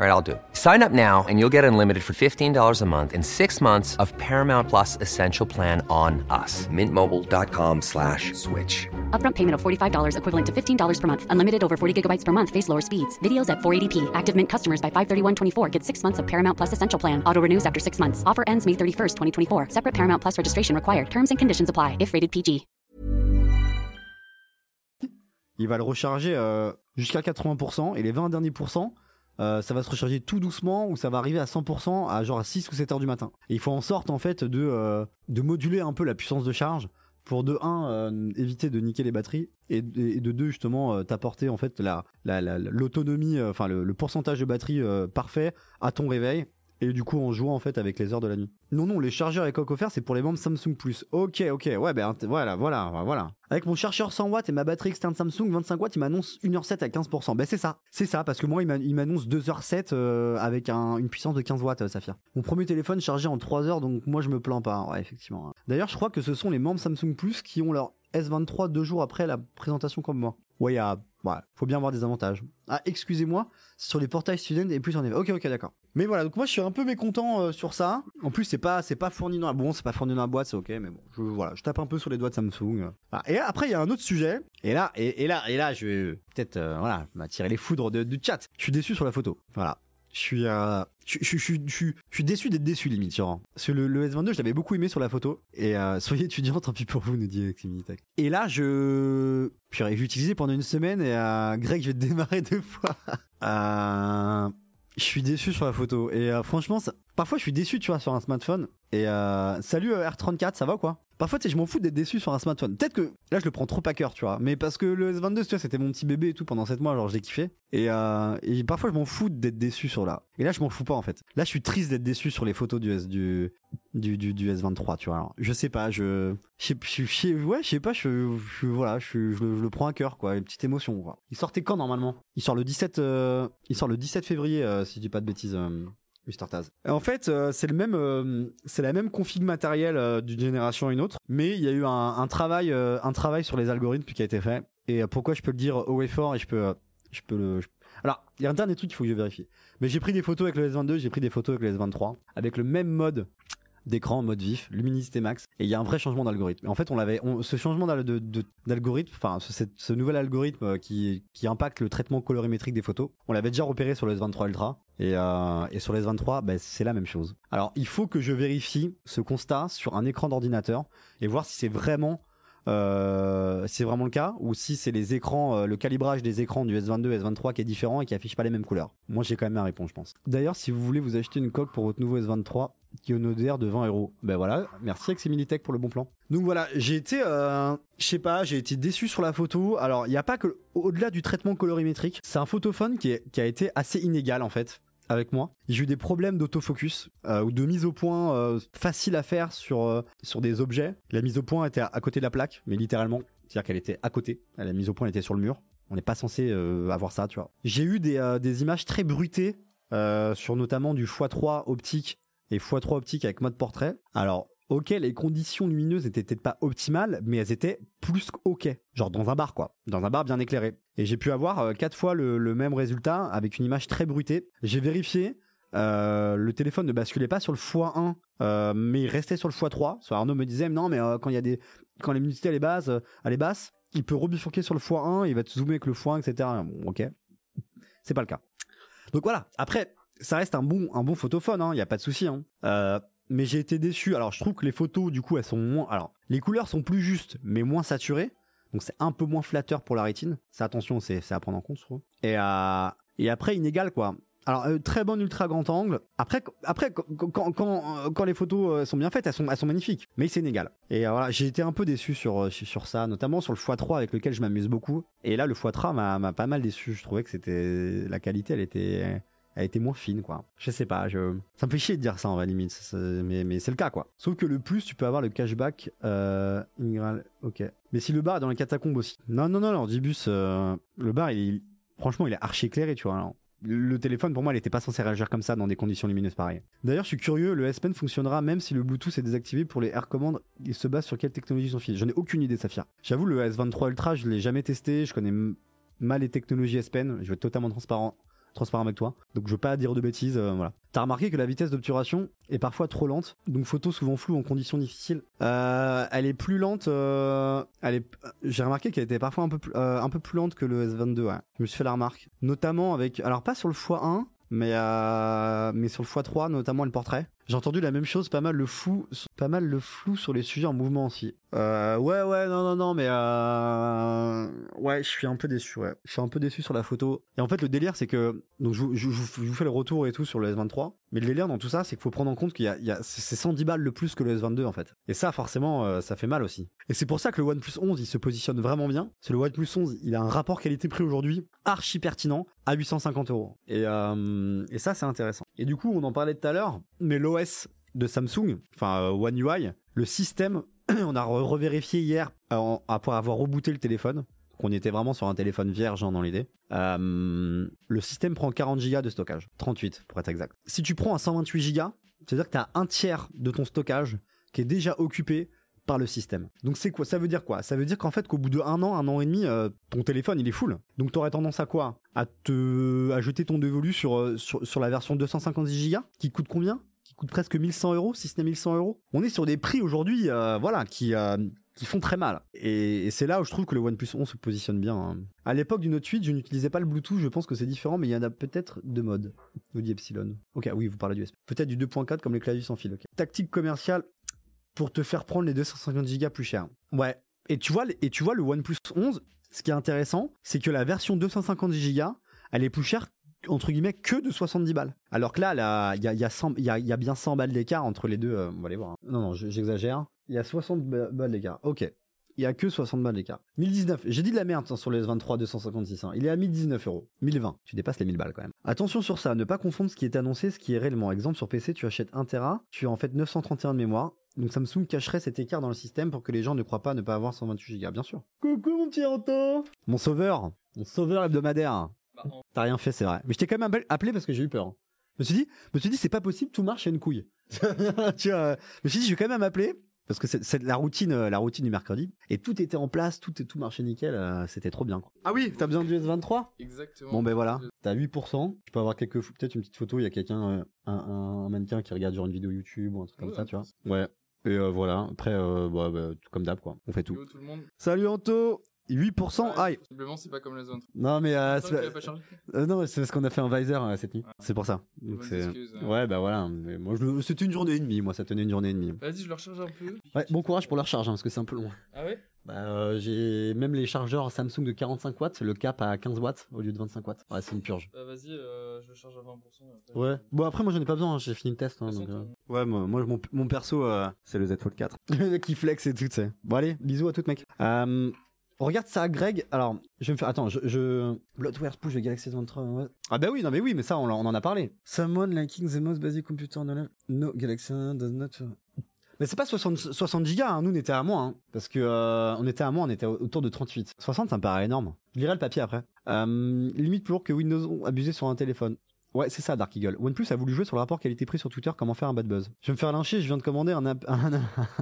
All right, I'll do it. Sign up now and you'll get unlimited for $15 a month in six months of Paramount Plus Essential Plan on us. Mintmobile.com slash switch. Upfront payment of $45 equivalent to $15 per month. Unlimited over 40 gigabytes per month. Face lower speeds. Videos at 480p. Active Mint customers by 531.24 get six months of Paramount Plus Essential Plan. Auto renews after six months. Offer ends May 31st, 2024. Separate Paramount Plus registration required. Terms and conditions apply if rated PG. Il va le recharger euh, jusqu'à 80% et les 20 derniers pourcents Euh, ça va se recharger tout doucement ou ça va arriver à 100% à genre à 6 ou 7 heures du matin. Et il faut en sorte en fait de, euh, moduler un peu la puissance de charge pour de 1 euh, éviter de niquer les batteries et, de 2 justement t'apporter en fait la l'autonomie enfin le, le, pourcentage de batterie parfait à ton réveil et du coup en jouant en fait avec les heures de la nuit. Non non, les chargeurs et coques offerts c'est pour les membres Samsung Plus. OK, OK. Ouais ben voilà, voilà, voilà. Avec mon chargeur 100 watts et ma batterie externe Samsung 25 watts, il m'annonce 1h07 à 15%. Ben c'est ça. C'est ça parce que moi il m'annonce 2h07 euh, avec une puissance de 15 watts euh, Saphir. Mon premier téléphone chargé en 3 heures donc moi je me plains pas. Ouais, effectivement. D'ailleurs, je crois que ce sont les membres Samsung Plus qui ont leur S23 deux jours après la présentation comme moi. Ouais, il y a Ouais, faut bien avoir des avantages. Ah, excusez-moi, sur les portails student et plus en est. Ok, ok, d'accord. Mais voilà, donc moi je suis un peu mécontent euh, sur ça. En plus, c'est pas, c'est pas fourni dans la, bon, c'est pas fourni dans la boîte, c'est ok, mais bon, je, voilà, je tape un peu sur les doigts de Samsung. Ah, et après, il y a un autre sujet. Et là, et, là, et là, je vais peut-être, euh, voilà, m'attirer les foudres du chat. Je suis déçu sur la photo. Voilà. Je suis, je, suis déçu d'être déçu limite, genre. Parce que le, le S22, je l'avais beaucoup aimé sur la photo. Et euh, soyez étudiant, tant pis pour vous, nous dit Tech. Et là, je, purée, utilisé pendant une semaine et euh, Greg, je vais te démarrer deux fois. euh, je suis déçu sur la photo. Et euh, franchement, ça- parfois je suis déçu, tu vois, sur un smartphone. Et euh, salut euh, R34, ça va quoi? Parfois, tu sais, je m'en fous d'être déçu sur un smartphone. Peut-être que là, je le prends trop à cœur, tu vois. Mais parce que le S22, tu vois, c'était mon petit bébé et tout pendant 7 mois, genre j'ai kiffé. Et, euh, et parfois, je m'en fous d'être déçu sur là. Et là, je m'en fous pas en fait. Là, je suis triste d'être déçu sur les photos du S du du, du, du S23, tu vois. Je sais pas, je, je, je, je- ouais, je sais pas, je, je voilà, je, je, le- je prends à cœur, quoi, une petite émotion. Quoi. Il sortait quand normalement? Il sort le 17, euh, il sort le 17 février, si je dis pas de bêtises. Mr. Taz. En fait, euh, euh, c'est la même config matériel euh, d'une génération à une autre, mais il y a eu un, euh, travail sur les algorithmes qui a été fait. Et pourquoi je peux le dire et fort et je peux, je peux le. Alors, il y a un dernier truc qu'il faut que je vérifie. Mais j'ai pris des photos avec le S22, j'ai pris des photos avec le S23, avec le même mode d'écran, mode vif, luminosité max, et il y a un vrai changement d'algorithme. En fait, on l'avait, ce changement d'algorithme, enfin, ce, nouvel algorithme euh, qui, impacte le traitement colorimétrique des photos, on l'avait déjà repéré sur le S23 Ultra, et, euh, et sur le S23, ben, c'est la même chose. Alors, il faut que je vérifie ce constat sur un écran d'ordinateur et voir si c'est vraiment euh, le cas ou si c'est les écrans, le calibrage des écrans du S22 et S23 qui est différent et qui affiche pas les mêmes couleurs. Moi j'ai quand même ma réponse je pense. D'ailleurs si vous voulez vous acheter une coque pour votre nouveau S23 qui est une ODR de 20 euros. Ben voilà, merci Eximilitech pour le bon plan. Donc voilà, j'ai été, euh, je sais pas, j'ai été déçu sur la photo. Alors il n'y a pas que, au-delà du traitement colorimétrique, c'est un photophone qui, a été assez inégal en fait avec moi. J'ai eu des problèmes d'autofocus euh, ou de mise au point euh, facile à faire sur sur des objets. La mise au point était à, côté de la plaque, mais littéralement, c'est-à-dire qu'elle était à côté. La mise au point elle était sur le mur. On n'est pas censé avoir ça, tu vois. J'ai eu des, des images très bruitées sur notamment du x3 optique et x3 optique avec mode portrait. Alors Ok, les conditions lumineuses étaient peut-être pas optimales, mais elles étaient plus qu'ok. Genre dans un bar, quoi. Dans un bar bien éclairé. Et j'ai pu avoir euh, quatre fois le, même résultat avec une image très bruitée. J'ai vérifié. euh, le téléphone ne basculait pas sur le x1, euh, mais il restait sur le x3. Soit Arnaud me disait, non, mais quand il y a des, quand elle est basse, il peut rebifurquer sur le x1, il va te zoomer avec le x1, etc. Bon, ok. C'est pas le cas. Donc voilà. Après, ça reste un bon, un bon photophone, il n'y a pas de souci. Hein. Euh, mais j'ai été déçu. Alors, je trouve que les photos, du coup, elles sont moins. Alors, les couleurs sont plus justes, mais moins saturées. Donc, c'est un peu moins flatteur pour la rétine. Ça, attention, c'est à prendre en compte, je trouve. Et, euh, et après, inégal, quoi. Alors, euh, très bon ultra grand angle. Après, après quand, quand, euh, quand les photos sont bien faites, elles sont, elles sont magnifiques. Mais c'est inégal. Et voilà, j'ai été un peu déçu sur, sur ça, notamment sur le x3 avec lequel je m'amuse beaucoup. Et là, le x3 m'a m'a pas mal déçu. Je trouvais que c'était. La qualité, elle était elle était moins fine quoi. Je sais pas, je ça me fait chier de dire ça en vrai limite, mais mais c'est le cas quoi. Sauf que le plus tu peux avoir le cashback euh Ingral, OK. Mais si le bar est dans les catacombes aussi. Non non non, non Dibus euh, le bar il franchement, il est archi éclairé, tu vois. Le téléphone, pour moi, il était pas censé réagir comme ça dans des conditions lumineuses pareilles. D'ailleurs, je suis curieux, le S Pen fonctionnera même si le Bluetooth est désactivé pour les Air Commands. Il se base sur quelle technologie sont filés J'en ai aucune idée, Saphir. J'avoue, le S23 Ultra, je l'ai jamais testé. Je connais mal les technologies S Pen. Je vais être totalement transparent transparent avec toi. Donc je veux pas dire de bêtises, euh, voilà. T'as remarqué que la vitesse d'obturation est parfois trop lente, donc photo souvent floue en conditions difficiles. Euh, elle est plus lente. euh, elle est. J'ai remarqué qu'elle était parfois un peu plus, un peu plus lente que le S22. Ouais. Je me suis fait la remarque, notamment avec. Alors pas sur le x1, mais mais sur le x3, notamment le portrait. J'ai entendu la même chose, pas mal le flou, pas mal le flou sur les sujets en mouvement aussi. Euh, ouais, ouais, non, non, non, mais euh, ouais, je suis un peu déçu, ouais. Je suis un peu déçu sur la photo. Et en fait, le délire, c'est que, donc, je, vous- je, vous- je vous fais le retour et tout sur le S23. Mais le délire dans tout ça, c'est qu'il faut prendre en compte qu'il y a, il y a c'est c'est 110 balles de plus que le S22, en fait. Et ça, forcément, euh, ça fait mal aussi. Et c'est pour ça que le OnePlus 11, il se positionne vraiment bien. C'est le OnePlus 11, il a un rapport qualité-prix aujourd'hui archi pertinent à 850 euros. Et, et ça, c'est intéressant. Et du coup, on en parlait tout à l'heure, mais l'OS de Samsung, enfin euh, One UI, le système, on a re- revérifié hier euh, après avoir rebooté le téléphone, qu'on était vraiment sur un téléphone vierge hein, dans l'idée. Euh, le système prend 40 Go de stockage, 38 pour être exact. Si tu prends un 128 Go, c'est-à-dire que tu as un tiers de ton stockage qui est déjà occupé par le système. Donc c'est quoi Ça veut dire quoi? Ça veut dire qu'en fait qu'au bout de un an, un an et demi, ton téléphone il est full. Donc t'aurais tendance à quoi? À te à jeter ton dévolu sur, sur sur la version 256 Go qui coûte combien? Qui coûte presque 1100 euros, si ce n'est 1100 euros. On est sur des prix aujourd'hui, euh, voilà, qui euh, qui font très mal. Et, c'est là où je trouve que le OnePlus 11 se positionne bien. hein. À l'époque du Note 8, je n'utilisais pas le Bluetooth, je pense que c'est différent, mais il y en a peut-être deux modes. Nous Epsilon. Ok, oui, vous parlez du USB. Peut-être du 2.4 comme les claviers sans fil. ok. Tactique commerciale pour te faire prendre les 250 Go plus cher. Ouais. Et tu vois, et tu vois le OnePlus 11, ce qui est intéressant, c'est que la version 250 Go, elle est plus chère entre guillemets que de 70 balles. Alors que là, il y a, y, a 100 il y, a, il y a bien 100 balles d'écart entre les deux. euh, on va aller voir. hein. Non, non, je- j'exagère. Il y a 60 ba- balles d'écart. Ok. Il y a que 60 balles d'écart. 1019. J'ai dit de la merde hein, sur le S23 256. hein. Il est à 1019 euros. 1020. Tu dépasses les 1000 balles quand même. Attention sur ça. Ne pas confondre ce qui est annoncé, ce qui est réellement. Exemple sur PC, tu achètes 1 Tera, tu as en fait 931 de mémoire. Donc Samsung cacherait cet écart dans le système pour que les gens ne croient pas ne pas avoir 128 Go, bien sûr. Coucou mon petit Anto Mon sauveur Mon sauveur hebdomadaire T'as rien fait, c'est vrai. Mais je t'ai quand même appelé- parce que j'ai eu peur. Je me suis dit, je me suis dit, c'est pas possible, tout marche, a une couille. tu vois, euh, je me suis dit, je vais quand même appeler parce que c'est la routine, euh, la routine du mercredi. Et tout était en place, tout, tout marchait nickel, euh, c'était trop bien. quoi. Ah oui, t'as besoin du S23 Exactement. Bon ben voilà, t'as 8%. Tu peux avoir quelques, peut-être une petite photo, il y a quelqu'un, euh, un, un mannequin qui regarde genre une vidéo YouTube ou un truc comme Ouais, ça, tu vois. Ouais. Et euh, voilà, après, bah, bah, tout comme d'hab quoi, on fait tout le monde. Salut Anto 8% Aïe Visiblement, c'est pas comme les autres. Non mais euh, c'est- pas euh, non, c'est parce qu'on a fait un visor euh, cette nuit. C'est pour ça. Donc excuse. Ouais, bah voilà. Mais moi, je c'était une journée et demie. Moi, ça tenait une journée et demie. Vas-y, je le recharge un peu. Ouais, bon courage pour la recharge, hein, parce que c'est un peu long. Ah ouais? Bah, j'ai même les chargeurs Samsung de 45 watts, le cap à 15 watts au lieu de 25 watts. Ouais, c'est une purge. Bah vas-y, je le charge à 20%. et après, Ouais. Bon, après, moi, j'en ai pas besoin. hein, J'ai fini le test. hein, donc, Ouais, moi, moi, mon, mon perso, c'est le Z Fold 4. le mec qui flex et tout, tu sais. Bon, allez, bisous à toutes, mec. Euh, regarde ça, Greg. Alors, je vais me faire. Attends, je. je... Bloodware push de Galaxy S23. ouais. Ah, bah oui, non, mais oui, mais ça, on, en- on en a parlé. Someone liking the most basic computer knowledge. No, Galaxy does not. Mais c'est pas 60, 60 gigas, hein. nous on était à moins, hein. parce que euh, on était à moins, on était au- autour de 38. 60 ça me paraît énorme. Je lirai le papier après. Euh, limite plus lourd que Windows ont abusé sur un téléphone. Ouais, c'est ça, Dark Eagle. OnePlus a voulu jouer sur le rapport qualité-prix sur Twitter, comment faire un bad buzz. Je vais me faire lyncher, je viens de commander un, un-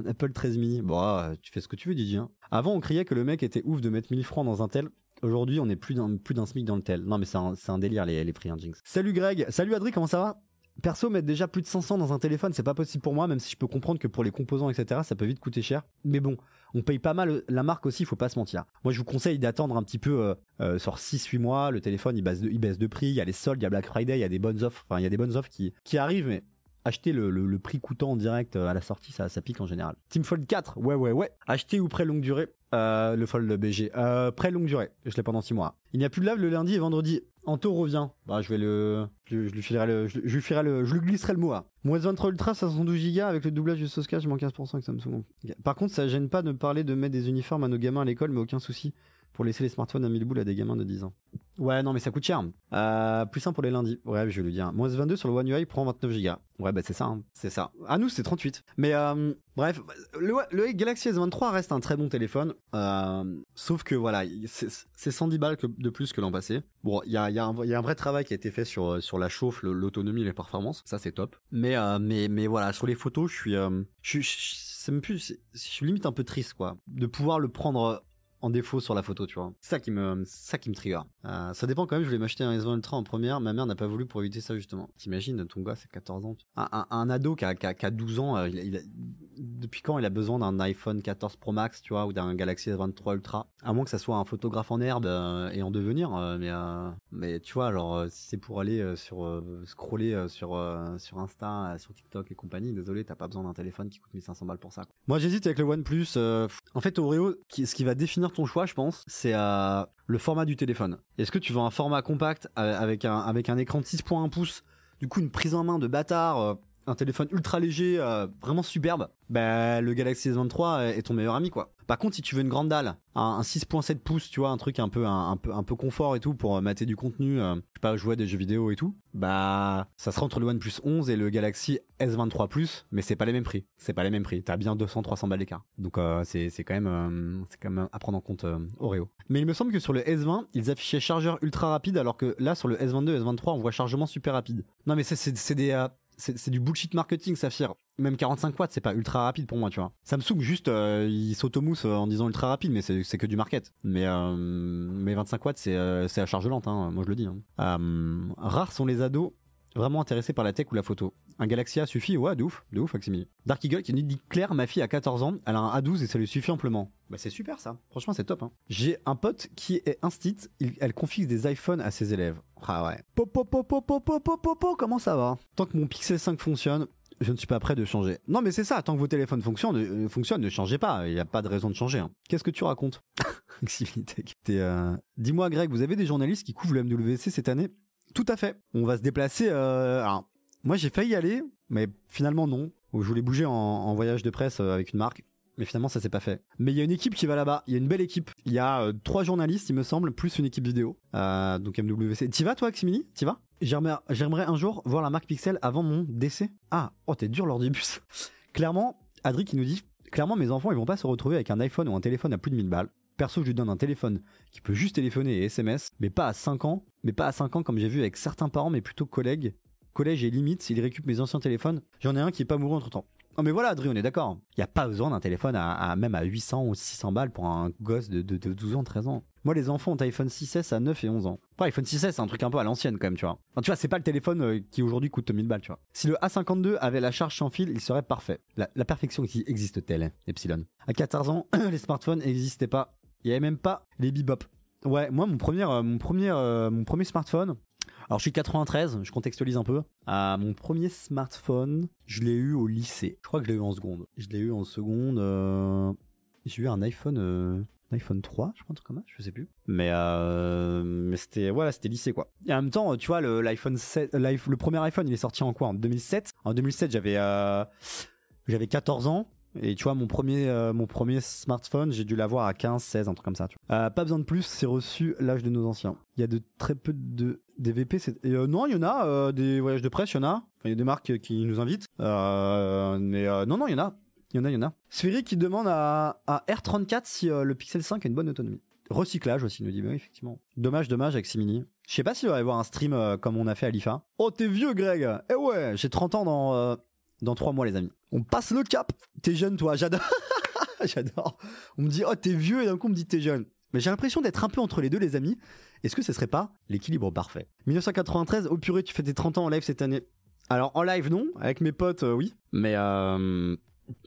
Apple 13 mini. Bon, ah, tu fais ce que tu veux, Didier. hein. Avant, on criait que le mec était ouf de mettre 1000 francs dans un tel. Aujourd'hui, on est plus d'un plus d'un SMIC dans le tel. Non, mais c'est un, c'est un délire, les, les prix, hein, Jinx. Salut Greg. Salut Adri, comment ça va? Perso, mettre déjà plus de 500 dans un téléphone, c'est pas possible pour moi, même si je peux comprendre que pour les composants, etc., ça peut vite coûter cher. Mais bon, on paye pas mal la marque aussi, faut pas se mentir. Moi, je vous conseille d'attendre un petit peu, euh, euh, sur 6-8 mois, le téléphone, il baisse, de, il prix, il y a les soldes, il y a Black Friday, il y a des bonnes offres, enfin, il y a des bonnes offres qui, arrivent, mais acheter le prix coûtant en direct euh, à la sortie, ça, ça pique en général. Team Fold 4, ouais, ouais, ouais. Acheter ou prêt longue durée euh, Le Fold BG. Euh, prêt longue durée, je l'ai pendant 6 mois. Il n'y a plus de lave le lundi et vendredi. Anto revient. Bah, je vais le. Je, lui filerai le. Je, lui ferai le. Je lui glisserai le mot. hein. Mon S23 Ultra 512 Go avec le doublage du Soska, je manque 15% avec Samsung. Par contre, ça gêne pas de parler de mettre des uniformes à nos gamins à l'école, mais aucun souci pour laisser les smartphones à 1000 boules à des gamins de 10 ans. Ouais, non, mais ça coûte cher. Euh, plus simple pour les lundis. Ouais, je vais lui dire. Mon S22 sur le One UI prend 29 Go. Ouais, bah c'est ça, hein. c'est ça. À nous, c'est 38. Mais euh, bref, le, Galaxy S23 reste un très bon téléphone. Euh, sauf que voilà, il- c'est c'est 110 balles de plus que l'an passé. Bon, il y a, un- vrai travail qui a été fait sur, la chauffe, l'autonomie, les performances. Ça, c'est top. Mais, mais, mais voilà, sur les photos, je suis. Je, je suis limite un peu triste, quoi. De pouvoir le prendre en défaut sur la photo, tu vois. Ça qui me, ça qui me trigger. Euh, ça dépend quand même, je voulais m'acheter un S20 Ultra en première, ma mère n'a pas voulu pour éviter ça justement. T'imagines, ton gars c'est 14 ans. Un, ado qui a, qui a, qui a 12 ans, euh, il a- depuis quand il a besoin d'un iPhone 14 Pro Max, tu vois, ou d'un Galaxy S23 Ultra? À moins que ça soit un photographe en herbe euh, et en devenir, euh, mais, euh, mais tu vois, genre, c'est pour aller sur, scroller sur, sur Insta, sur TikTok et compagnie, désolé, t'as pas besoin d'un téléphone qui coûte 1500 balles pour ça. Moi j'hésite avec le OnePlus. en fait, Oreo, ce qui va définir ton choix, je pense, c'est le format du téléphone. Est-ce que tu veux un format compact avec un, avec un écran de 6.1 pouces, du coup une prise en main de bâtard, un téléphone ultra léger, euh, vraiment superbe Bah le Galaxy S23 est ton meilleur ami quoi. Par contre, si tu veux une grande dalle, un, un 6.7 pouces, tu vois, un truc un peu un, peu un peu confort et tout pour euh, mater du contenu, euh, je sais pas, jouer à des jeux vidéo et tout, bah ça sera entre le OnePlus 11 et le Galaxy S23 Plus, mais c'est pas les mêmes prix. C'est pas les mêmes prix. T'as bien 200-300 balles d'écart. Donc c'est c'est quand même c'est quand même à prendre en compte euh, Oreo. Mais il me semble que sur le S20, ils affichaient chargeur ultra rapide, alors que là sur le S22 et S23, on voit chargement super rapide. Non mais c'est des c'est du bullshit marketing, Saphir. même 45 watts, c'est pas ultra rapide pour moi, tu vois. Samsung, juste, euh, il s'automousse en disant ultra rapide, mais c'est que du market. Mais, euh, mais 25 watts, c'est euh, c'est à charge lente, hein, moi je le dis. hein. Euh, rares sont les ados vraiment intéressés par la tech ou la photo. Un Galaxy A suffit Ouais, de ouf, de ouf, Maximili. Dark Eagle qui nous dit Claire, ma fille a 14 ans, elle a un A12 et ça lui suffit amplement. Bah c'est super ça, franchement c'est top. Hein. J'ai un pote qui est instit, elle confie des iPhones à ses élèves. Ah ouais. Popo, popo, popo, popo, popo, comment ça va? Tant que mon Pixel 5 fonctionne, je ne suis pas prêt de changer. Non mais c'est ça, tant que vos téléphones fonctionnent, euh, ne changez pas, il n'y a pas de raison de changer. hein. Qu'est-ce que tu racontes? Euh, Dis-moi Greg, vous avez des journalistes qui couvrent le MWC cette année? Tout à fait. On va se déplacer... euh, Alors, moi j'ai failli y aller, mais finalement non. Je voulais bouger en, voyage de presse euh, avec une marque. Mais finalement, ça s'est pas fait. Mais il y a une équipe qui va là-bas. Il y a une belle équipe. Il y a euh, trois journalistes, il me semble, plus une équipe vidéo. Euh, donc MWC. T'y vas, toi, Ximini? T'y vas? J'aimerais j'aimerais un jour voir la marque Pixel avant mon décès. Ah, oh, t'es dur lors du bus. Clairement, Adri qui nous dit Clairement, mes enfants, ils vont pas se retrouver avec un iPhone ou un téléphone à plus de 1000 balles. Perso, je lui donne un téléphone qui peut juste téléphoner et SMS, mais pas à 5 ans. Mais pas à 5 ans comme j'ai vu avec certains parents, mais plutôt collègues. Collège et limite, s'ils récupèrent mes anciens téléphones, j'en ai un qui est pas mouru entre temps. Non mais voilà, Adri, on est d'accord. Il y a pas besoin d'un téléphone à, même à 800 ou 600 balles pour un gosse de, de, de 12 ans, 13 ans. Moi, les enfants ont iPhone 6S à 9 et 11 ans. Pas iPhone 6S, c'est un truc un peu à l'ancienne quand même, tu vois. Tu vois, c'est pas le téléphone euh, qui aujourd'hui coûte 1000 balles, tu vois. Si le A52 avait la charge sans fil, il serait parfait. La, perfection existe-t-elle, Epsilon À 14 ans, les smartphones n'existaient pas. Il y avait même pas les bebop. Ouais, moi, mon premier, euh, mon premier, euh, mon premier smartphone, alors je suis 93, je contextualise un peu. Ah, mon premier smartphone, je l'ai eu au lycée. Je crois que je l'ai eu en seconde. Je l'ai eu en seconde. euh, J'ai eu un iPhone, euh, iPhone 3, je crois, un truc comme ça, je sais plus. Mais, euh, mais c'était voilà, c'était lycée quoi. Et en même temps, tu vois, le, l'iPhone 7, l'iPh- le premier iPhone, il est sorti en quoi? En 2007. En 2007, j'avais euh, j'avais 14 ans. Et tu vois, mon premier, euh, mon premier smartphone, j'ai dû l'avoir à 15, 16, un truc comme ça. tu vois. Euh, pas besoin de plus, c'est reçu l'âge de nos anciens. Il y a de très peu de c'est- et, euh, non, il y en a des voyages de presse, il y en a. Il y a des marques qui nous invitent. Mais non, non, il y en a. Il y en a, il y en a. Sphérique qui demande à, à R34 si le Pixel 5 a une bonne autonomie. Recyclage aussi, nous dit. Mais oui, effectivement. Dommage, dommage avec Simini. Je sais pas s'il va y avoir un stream comme on a fait à l'IFA. Oh, t'es vieux, Greg Eh ouais, j'ai 30 ans dans, dans 3 mois, les amis. On passe le cap T'es jeune, toi, j'adore J'adore. On me dit, oh, t'es vieux, et d'un coup, on me dit, t'es jeune. Mais j'ai l'impression d'être un peu entre les deux, les amis. Est-ce que ce serait pas l'équilibre parfait? 1993, oh purée, tu fais tes 30 ans en live cette année. Alors, en live, non. Avec mes potes, euh, oui. Mais, euh,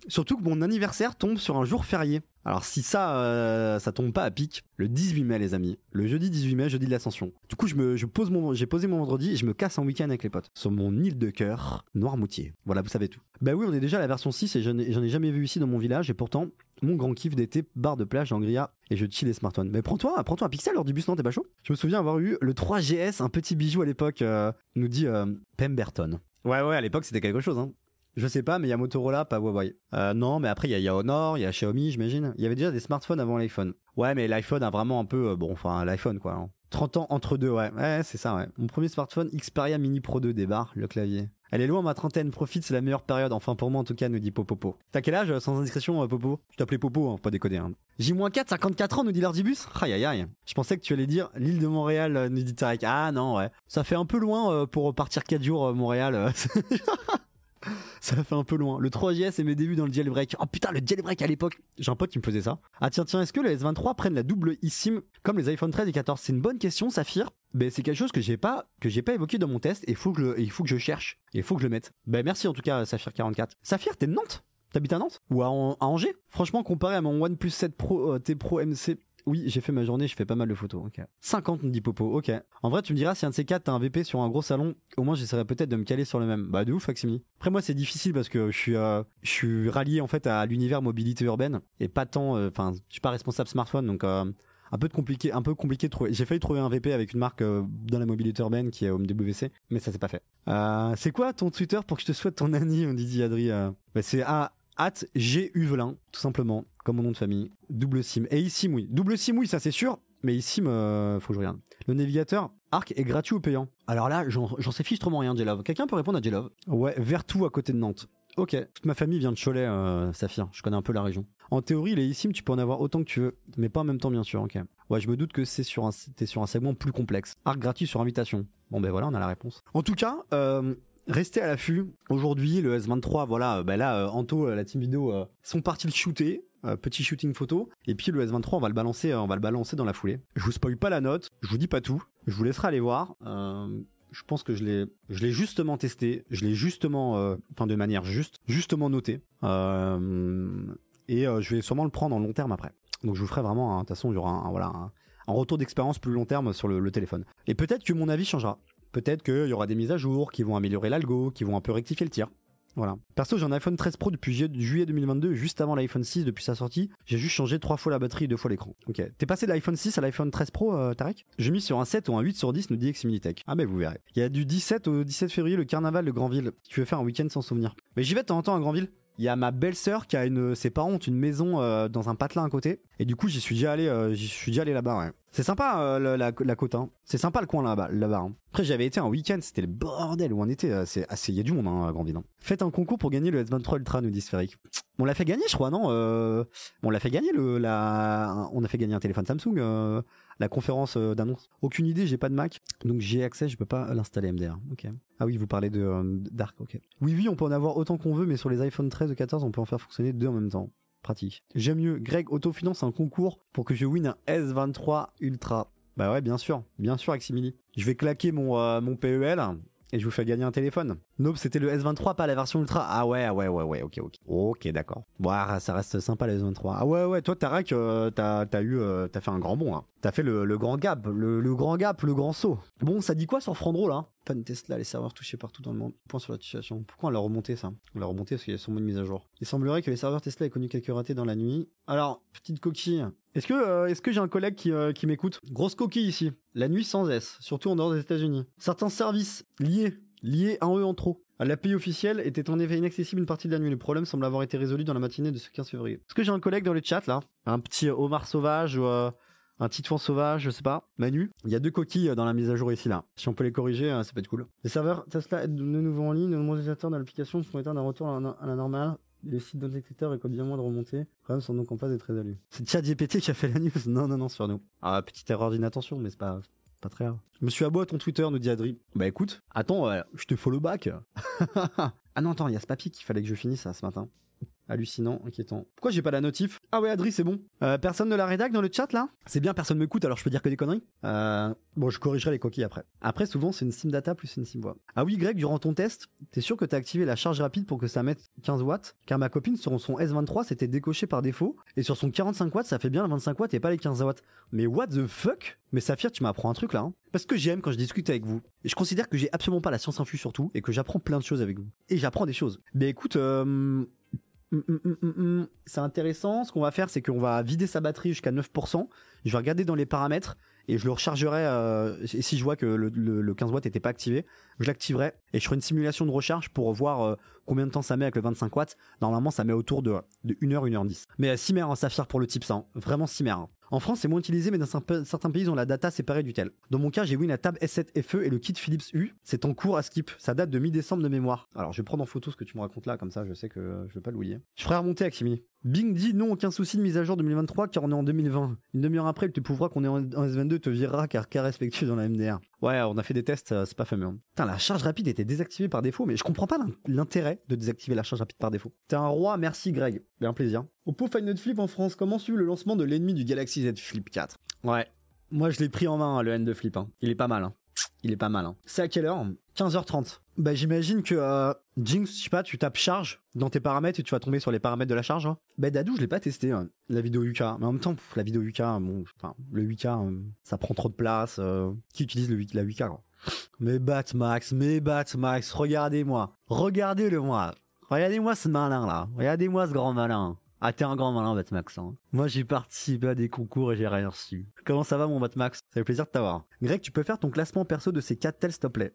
Surtout que mon anniversaire tombe sur un jour férié. Alors si ça, euh, ça tombe pas à pic, le 18 mai les amis, le jeudi 18 mai, jeudi de l'ascension. Du coup je je pose mon, j'ai posé mon vendredi et je me casse en week-end avec les potes sur mon île de cœur, Noirmoutier. Voilà, vous savez tout. Bah oui, on est déjà à la version 6 et j'en ai, jamais vu ici dans mon village et pourtant mon grand kiff d'été, barre de plage en grilla et je chill les smartphones. Mais prends-toi, prends-toi un pixel lors du bus, non t'es pas chaud? Je me souviens avoir eu le 3GS, un petit bijou à l'époque, euh, nous dit euh, Pemberton. Ouais ouais, à l'époque c'était quelque chose hein. Je sais pas, mais il y a Motorola, pas Huawei. Euh, non, mais après, il y a, Honor, il y a Xiaomi, j'imagine. Il y avait déjà des smartphones avant l'iPhone. Ouais, mais l'iPhone a vraiment un peu, euh, bon, enfin, l'iPhone, quoi. hein. 30 ans entre deux, ouais. Ouais, c'est ça, ouais. Mon premier smartphone, Xperia Mini Pro 2 débarre, le clavier. Elle est loin, ma trentaine. Profite, c'est la meilleure période. Enfin, pour moi, en tout cas, nous dit Popopo. T'as quel âge, euh, sans indiscrétion, euh, Popo? Je t'appelais Popo, hein, pas déconner. Hein. J-4, 54 ans, nous dit l'Ardibus Aïe, aïe, aïe. Je pensais que tu allais dire l'île de Montréal, nous dit Tarek. Ah non, ouais. Ça fait un peu loin pour repartir 4 jours, Montréal. Ça fait un peu loin. Le 3GS et mes débuts dans le jailbreak. Oh putain, le jailbreak à l'époque. J'ai un pote qui me faisait ça. Ah tiens, tiens, est-ce que les S23 prennent la double eSIM comme les iPhone 13 et 14 C'est une bonne question, Saphir. Ben, c'est quelque chose que j'ai pas, que j'ai pas évoqué dans mon test et faut que il faut que je cherche. Et faut que je le mette. Ben, merci en tout cas, Saphir44. Saphir, t'es de Nantes? T'habites à Nantes? Ou à Angers? Franchement, comparé à mon OnePlus 7 Pro, euh, T Pro MC, oui, j'ai fait ma journée, je fais pas mal de photos. Ok. 50, me dit Popo. Ok. En vrai, tu me diras si un de ces quatre t'as un VP sur un gros salon, au moins j'essaierai peut-être de me caler sur le même. Bah de ouf, Faximi. Après moi, c'est difficile parce que je suis, euh, je suis rallié en fait à l'univers mobilité urbaine et pas tant. euh, Enfin, je suis pas responsable smartphone, donc. euh, un peu de compliqué, un peu compliqué de trouver. J'ai failli trouver un VP avec une marque euh, dans la mobilité urbaine qui est OMWC, mais ça s'est pas fait. Euh, c'est quoi ton Twitter pour que je te souhaite ton annie, on dit Adri euh Bah, C'est à at Guvelin, tout simplement, comme mon nom de famille. Double SIM. Et eSIM, oui. Double SIM, oui, ça c'est sûr. Mais eSIM, euh, faut que je regarde. Le navigateur Arc est gratuit ou payant? Alors là, j'en sais fichtrement rien, J-Love. Quelqu'un peut répondre à J-Love Ouais, Vertou à côté de Nantes. Ok, toute ma famille vient de Cholet, euh, Saphir. Je connais un peu la région. En théorie, les eSIM, tu peux en avoir autant que tu veux, mais pas en même temps, bien sûr. Ok. Ouais, je me doute que c'est sur un, t'es sur un segment plus complexe. Arc gratuit sur invitation. Bon ben voilà, on a la réponse. En tout cas, euh, restez à l'affût. Aujourd'hui, le S23, voilà, euh, bah là, euh, Anto, euh, la team vidéo, sont partis le shooter. petit shooting photo. Et puis le S23, on va le balancer, on va le balancer dans la foulée. Je vous spoil pas la note, je vous dis pas tout. Je vous laisserai aller voir. Je pense que je l'ai, je l'ai justement testé, je l'ai justement, enfin de manière juste, justement noté. Et je vais sûrement le prendre en long terme après. Donc je vous ferai vraiment, de toute façon, il y aura un, voilà, un, retour d'expérience plus long terme sur le téléphone. Et peut-être que mon avis changera. Peut-être qu'il y aura des mises à jour qui vont améliorer l'algo, qui vont un peu rectifier le tir. Voilà. Perso, j'ai un iPhone 13 Pro depuis ju- juillet 2022, juste avant l'iPhone 6 depuis sa sortie. J'ai juste changé trois fois la batterie et deux fois l'écran. Ok. T'es passé de l'iPhone 6 à l'iPhone 13 Pro, euh, Tarek? J'ai mis sur un 7 ou un 8 sur 10, nous dit Eximilitech. Ah, ben vous verrez. Il y a du 17 au 17 février le carnaval de Granville. Tu veux faire un week-end sans souvenir? Mais j'y vais de temps en temps à Granville. Il y a ma belle-sœur qui a une, ses parents ont une maison euh, dans un patelin à côté. Et du coup, j'y suis déjà allé, euh, suis là-bas, ouais. C'est sympa euh, la, la, côte, hein. C'est sympa le coin là-bas, là-bas. hein. Après, j'avais été un week-end, c'était le bordel où on était. C'est assez, il y a du monde hein, à Granville. hein. Faites un concours pour gagner le S23 Ultra, nous dit Sphérique. On l'a fait gagner, je crois, non On l'a fait gagner le, la, on a fait gagner un téléphone Samsung, la conférence euh, d'annonce. Aucune idée, j'ai pas de Mac, donc j'ai accès, je peux pas l'installer MDR. Ok. Ah oui, vous parlez de euh, Dark, ok. Oui, oui, on peut en avoir autant qu'on veut, mais sur les iPhone 13 ou 14, on peut en faire fonctionner deux en même temps. Pratique. J'aime mieux. Greg autofinance un concours pour que je win un S23 Ultra. Bah ouais, bien sûr, bien sûr, Aximili. Je vais claquer mon, euh, mon PEL et je vous fais gagner un téléphone. Nope, c'était le S23, pas la version Ultra. Ah ouais, ouais, ouais, ouais, ok, ok. Ok, d'accord. Bon, ah, ça reste sympa le S23. Ah ouais, ouais, toi, Tarek, euh, t'as eu, euh, t'as fait un grand bond, hein. T'as fait le, grand gap, le, grand gap, le grand saut. Bon, ça dit quoi sur Frandro, là Fan Tesla, les serveurs touchés partout dans le monde. Point sur la situation. Pourquoi on l'a remonté, ça? On l'a remonté parce qu'il y a mot de mise à jour. Il semblerait que les serveurs Tesla aient connu quelques ratés dans la nuit. Alors, petite coquille. Est-ce que, euh, est-ce que j'ai un collègue qui, euh, qui m'écoute? Grosse coquille ici. La nuit sans S, surtout en dehors des États-Unis. Certains services liés, liés un E en trop, à l'API officielle étaient en effet inaccessibles une partie de la nuit. Le problème semble avoir été résolu dans la matinée de ce 15 février. Est-ce que j'ai un collègue dans le chat là? Un petit homard sauvage ou euh, un titouan sauvage, je sais pas. Manu? Il y a deux coquilles euh, dans la mise à jour ici là. Si on peut les corriger, ça peut être cool. Les serveurs Tesla de nouveau en ligne. Le nombre d'utilisateurs dans l'application sont éteints d'un retour à à la normale. Les sites d'indicateurs récoltent bien moins de remontées. Les problèmes sont donc en phase d'être résolus. C'est ChatGPT qui a fait la news. Non, non, non, sur nous. Ah, petite erreur d'inattention, mais c'est pas, pas très grave. Suis abonné à ton Twitter, nous dit Adri. Bah écoute, attends, je te follow back. ah non, attends, il y a ce papier qu'il fallait que je finisse ça ce matin. Hallucinant, inquiétant. Pourquoi j'ai pas la notif? Ah ouais, Adri, c'est bon. Euh, personne de la rédac dans le chat là? C'est bien, personne m'écoute, alors je peux dire que des conneries. Euh, bon, je corrigerai les coquilles après. Après, souvent, c'est une sim data plus une sim voix. Ah oui, Greg, durant ton test, t'es sûr que t'as activé la charge rapide pour que ça mette 15 watts? Car ma copine, sur son S23, c'était décoché par défaut, et sur son 45 watts, ça fait bien les 25 watts et pas les 15 watts. Mais what the fuck? Mais Saphir, tu m'apprends un truc là. Hein Parce que j'aime quand je discute avec vous. Et je considère que j'ai absolument pas la science infuse sur tout, et que j'apprends plein de choses avec vous. Et j'apprends des choses. Mais écoute, euh, Hum, hum, hum. C'est intéressant. Ce qu'on va faire, c'est qu'on va vider sa batterie jusqu'à 9%. Je vais regarder dans les paramètres et je le rechargerai. Euh, et si je vois que le, le- le 15 watts n'était pas activé, je l'activerai et je ferai une simulation de recharge pour voir euh, combien de temps ça met avec le 25 watts. Normalement, ça met autour de, de 1h, 1h10. Mais euh, 6 mères en saphir pour le type 100. Vraiment 6 mères. En France, c'est moins utilisé, mais dans cer- certains pays, ils ont la data séparée du tel. Dans mon cas, j'ai win la table S7 FE et le kit Philips U. C'est en cours à skip. Ça date de mi-décembre de mémoire. Alors, je vais prendre en photo ce que tu me racontes là, comme ça, je sais que je vais pas l'oublier. Je ferai remonter Aximini. Bing dit non, aucun souci de mise à jour 2023 car on est en 2020. Une demi-heure après, il te prouvera qu'on est en S22 te virera car cas respectueux dans la MDR. Ouais, on a fait des tests, euh, c'est pas fameux. hein. Putain, la charge rapide était désactivée par défaut, mais je comprends pas l'in- l'intérêt de désactiver la charge rapide par défaut. T'es un roi, merci Greg. Bien un plaisir. Oppo Find Note Flip en France, comment suivre le lancement de l'ennemi du Galaxy Z Flip 4 Ouais. Moi, je l'ai pris en main, hein, le N2 Flip. hein. Il est pas mal. Il est pas mal. hein. C'est à quelle heure? 15h30. Bah, j'imagine que euh, Jinx, je sais pas, tu tapes charge dans tes paramètres et tu vas tomber sur les paramètres de la charge. hein. Bah, Dadou, je l'ai pas testé, hein, la vidéo UK. Mais en même temps, pff, la vidéo UK, bon, enfin, le 8K, euh, ça prend trop de place. euh, qui utilise le 8, la 8K, quoi? Mais Batmax, mais Batmax, regardez-moi. Regardez-le moi. Regardez-moi ce malin là. Regardez-moi ce grand malin. Ah, t'es un grand malin, Batmax. Hein. Moi, j'ai participé à des concours et j'ai rien reçu. Comment ça va, mon Batmax? Ça fait plaisir de t'avoir. Greg, tu peux faire ton classement perso de ces 4 tels, s'il te plaît?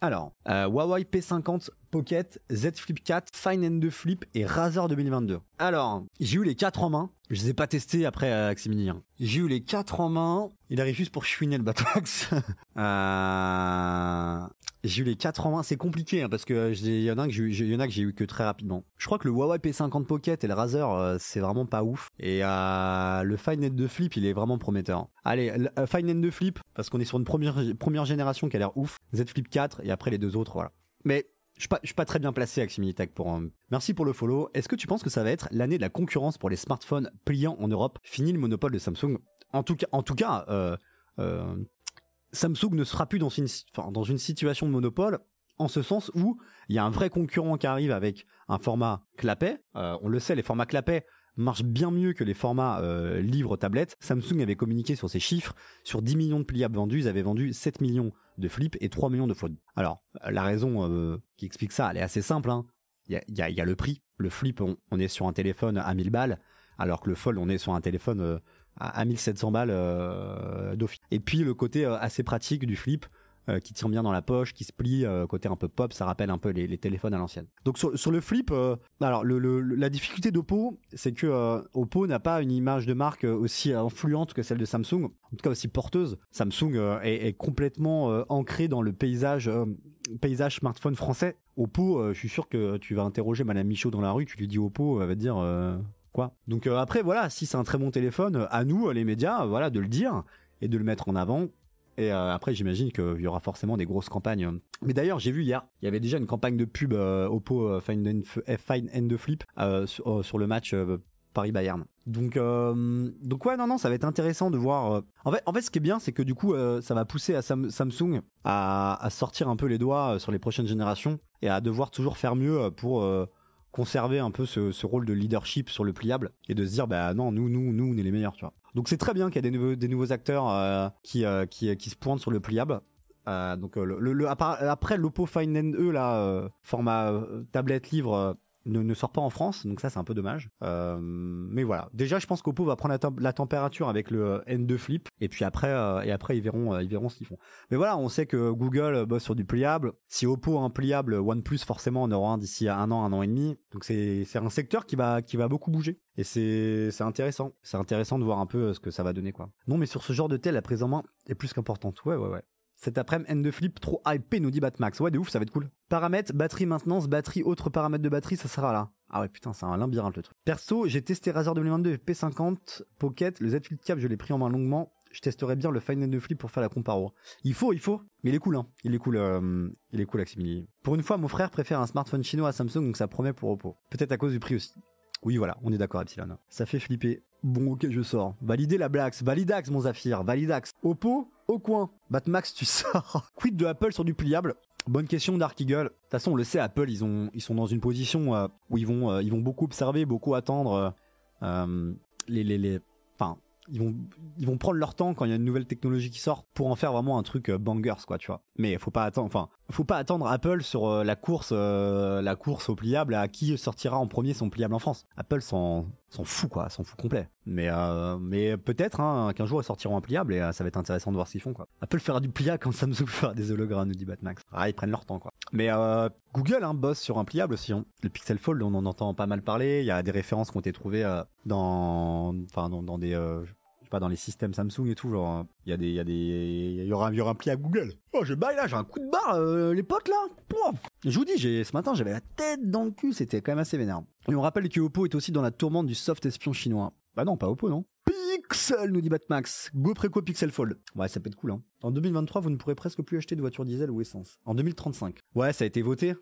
Alors, euh, Huawei P50 Pocket, Z Flip 4, Fine N2 Flip et Razer 2022. Alors, j'ai eu les 4 en main. Je les ai pas testés après euh, Aximini. hein. J'ai eu les 4 en main. Il arrive juste pour chouiner le Batmax. euh... J'ai eu les 4 en main, c'est compliqué hein, parce que j'ai- il y en a que j'ai eu- que très rapidement. Je crois que le Huawei P50 Pocket et le Razer euh, c'est vraiment pas ouf et euh, le Fine N2 Flip il est vraiment prometteur. Allez, le- euh, N2 Flip parce qu'on est sur une première génération qui a l'air ouf, Z Flip 4 et après les deux autres voilà. Mais je suis pas, pas très bien placé avec Similitech pour. euh, Merci pour le follow. Est-ce que tu penses que ça va être l'année de la concurrence pour les smartphones pliants en Europe? Fini le monopole de Samsung. En tout cas, en tout cas, euh, euh, Samsung ne sera plus dans une, situation de monopole. En ce sens où il y a un vrai concurrent qui arrive avec un format clapet. Euh, on le sait, les formats clapet marchent bien mieux que les formats euh, livres tablettes. Samsung avait communiqué sur ces chiffres. Sur 10 millions de pliables vendus, ils avaient vendu 7 millions de flips et 3 millions de flip. Alors, la raison euh, qui explique ça, elle est assez simple. hein. Il y, a, le prix. Le flip, on, est sur un téléphone à 1000 balles, alors que le fold, on est sur un téléphone à, à 1700 balles euh. Et puis le côté euh, assez pratique du flip, euh, qui tient bien dans la poche, qui se plie, euh, côté un peu pop, ça rappelle un peu les, téléphones à l'ancienne. Donc sur, le flip, alors la difficulté d'Oppo, c'est que Oppo n'a pas une image de marque aussi influente que celle de Samsung, en tout cas aussi porteuse. Samsung est, complètement ancré dans le paysage smartphone français. Oppo, je suis sûr que tu vas interroger Madame Michaud dans la rue, tu lui dis Oppo, elle va te dire quoi. Donc euh, après voilà, si c'est un très bon téléphone, euh, à nous euh, les médias, voilà, de le dire et de le mettre en avant. Et après, j'imagine qu'il y aura forcément des grosses campagnes. Mais d'ailleurs, j'ai vu hier, il y avait déjà une campagne de pub Oppo Find, and, Find Flip sur, le match euh, Paris-Bayern. Donc, donc ouais, non, non, ça va être intéressant de voir. En fait, en fait, ce qui est bien, c'est que du coup, ça va pousser à Sam- Samsung à, sortir un peu les doigts sur les prochaines générations et à devoir toujours faire mieux pour conserver un peu ce, ce rôle de leadership sur le pliable et de se dire, bah non, nous, nous, nous, on est les meilleurs, tu vois. Donc c'est très bien qu'il y ait des nouveaux, des nouveaux acteurs euh, qui, euh, qui, qui se pointent sur le pliable. Euh, donc le, le- après l'Oppo Find N2 là, format tablette livre ne, sort pas en France, donc ça c'est un peu dommage. Euh, mais voilà, déjà je pense qu'Oppo va prendre la, tem- la température avec le euh, N2 Flip et puis après euh, et après ils verront ils verront ce qu'ils font. Mais voilà, on sait que Google bosse sur du pliable. Si Oppo a un pliable, OnePlus forcément en aura un d'ici un an, un an et demi. Donc c'est c'est un secteur qui va qui va beaucoup bouger et c'est c'est intéressant. C'est intéressant de voir un peu ce que ça va donner quoi. Non, mais sur ce genre de tel, la prise en main est plus qu'importante. Ouais ouais ouais. Cet après-midi, N2 Flip, trop hypé, nous dit Batmax. Ouais, de ouf, ça va être cool. Paramètres, batterie maintenance, batterie, autres paramètres de batterie, ça sera là. Ah ouais, putain, c'est un labyrinthe le truc. Perso, j'ai testé Razer 2022 P50 Pocket, le Z Flip Cap, je l'ai pris en main longuement. Je testerai bien le Fine N2 Flip pour faire la comparo. Il faut, il faut. Mais il est cool, hein. Il est cool, euh, il est cool, Aximili. Pour une fois, mon frère préfère un smartphone chinois à Samsung, donc ça promet pour Oppo. Peut-être à cause du prix aussi. Oui, voilà, on est d'accord, Epsilon. Ça fait flipper. Bon, ok, je sors. Valider la Blax. Validax, mon Zafir. Validax. Oppo, au coin. Batmax, tu sors. Quid de Apple sur du pliable? Bonne question Dark Eagle. De toute façon, on le sait, Apple, ils, ils sont dans une position euh, où ils vont, euh, ils vont beaucoup observer, beaucoup attendre euh, les, enfin, ils vont, prendre leur temps quand il y a une nouvelle technologie qui sort pour en faire vraiment un truc bangers, quoi, tu vois. Mais faut pas attendre, enfin, faut pas attendre Apple sur euh, la course, euh, la course au pliable à qui sortira en premier son pliable en France. Apple s'en, s'en fout, quoi, s'en fout complet. Mais, euh, mais peut-être hein, qu'un jour ils sortiront un pliable et euh, ça va être intéressant de voir ce qu'ils font, quoi. Apple fera du pliable quand Samsung fera des hologrammes, nous dit Batmax. Ah, ils prennent leur temps, quoi. Mais euh, Google hein, bosse sur un pliable aussi. Le Pixel Fold, on en entend pas mal parler. Il y a des références qui ont été trouvées dans, enfin, dans, des, pas, dans les systèmes Samsung et tout. Genre, euh, il y a des, il y aura, il y aura un pliable Google. Oh, je baille là, j'ai un coup de barre, euh, les potes là. Pouah. Je vous dis, j'ai, ce matin, j'avais la tête dans le cul. C'était quand même assez vénère. Et on rappelle que Oppo est aussi dans la tourmente du soft espion chinois. Bah non, pas Oppo, non. Pixel, nous dit Batmax. Go Préco Pixel Fold. Ouais, ça peut être cool, hein. En 2023, vous ne pourrez presque plus acheter de voitures diesel ou essence. En 2035. Ouais, ça a été voté.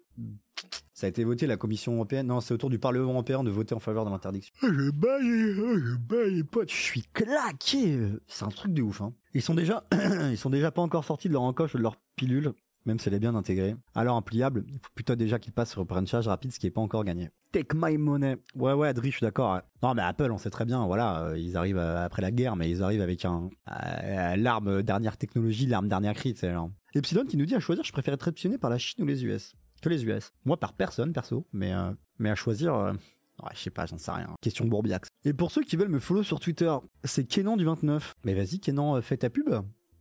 Ça a été voté, la Commission européenne. Non, c'est autour du Parlement européen de voter en faveur de l'interdiction. Oh, je baille, oh, je baille, pote. Je suis claqué. C'est un truc de ouf, hein. Ils sont déjà, ils sont déjà pas encore sortis de leur encoche de leur pilule. Même si elle est bien intégrée. Alors, un pliable, il faut plutôt déjà qu'il passe sur un charge rapide, ce qui est pas encore gagné. Take my money. Ouais, ouais, Adri, je suis d'accord. ouais. Non, mais Apple, on sait très bien, voilà, euh, ils arrivent euh, après la guerre, mais ils arrivent avec un, euh, l'arme dernière technologie, l'arme dernière cri, tu sais. Epsilon qui nous dit à choisir, je préfère être optionné par la Chine ou les US. Que les US. Moi, par personne, perso, mais, euh, mais à choisir, euh, ouais, je sais pas, j'en sais rien. Question Bourbiax. Et pour ceux qui veulent me follow sur Twitter, c'est Kenan du 29. Mais vas-y, Kenan, fais ta pub.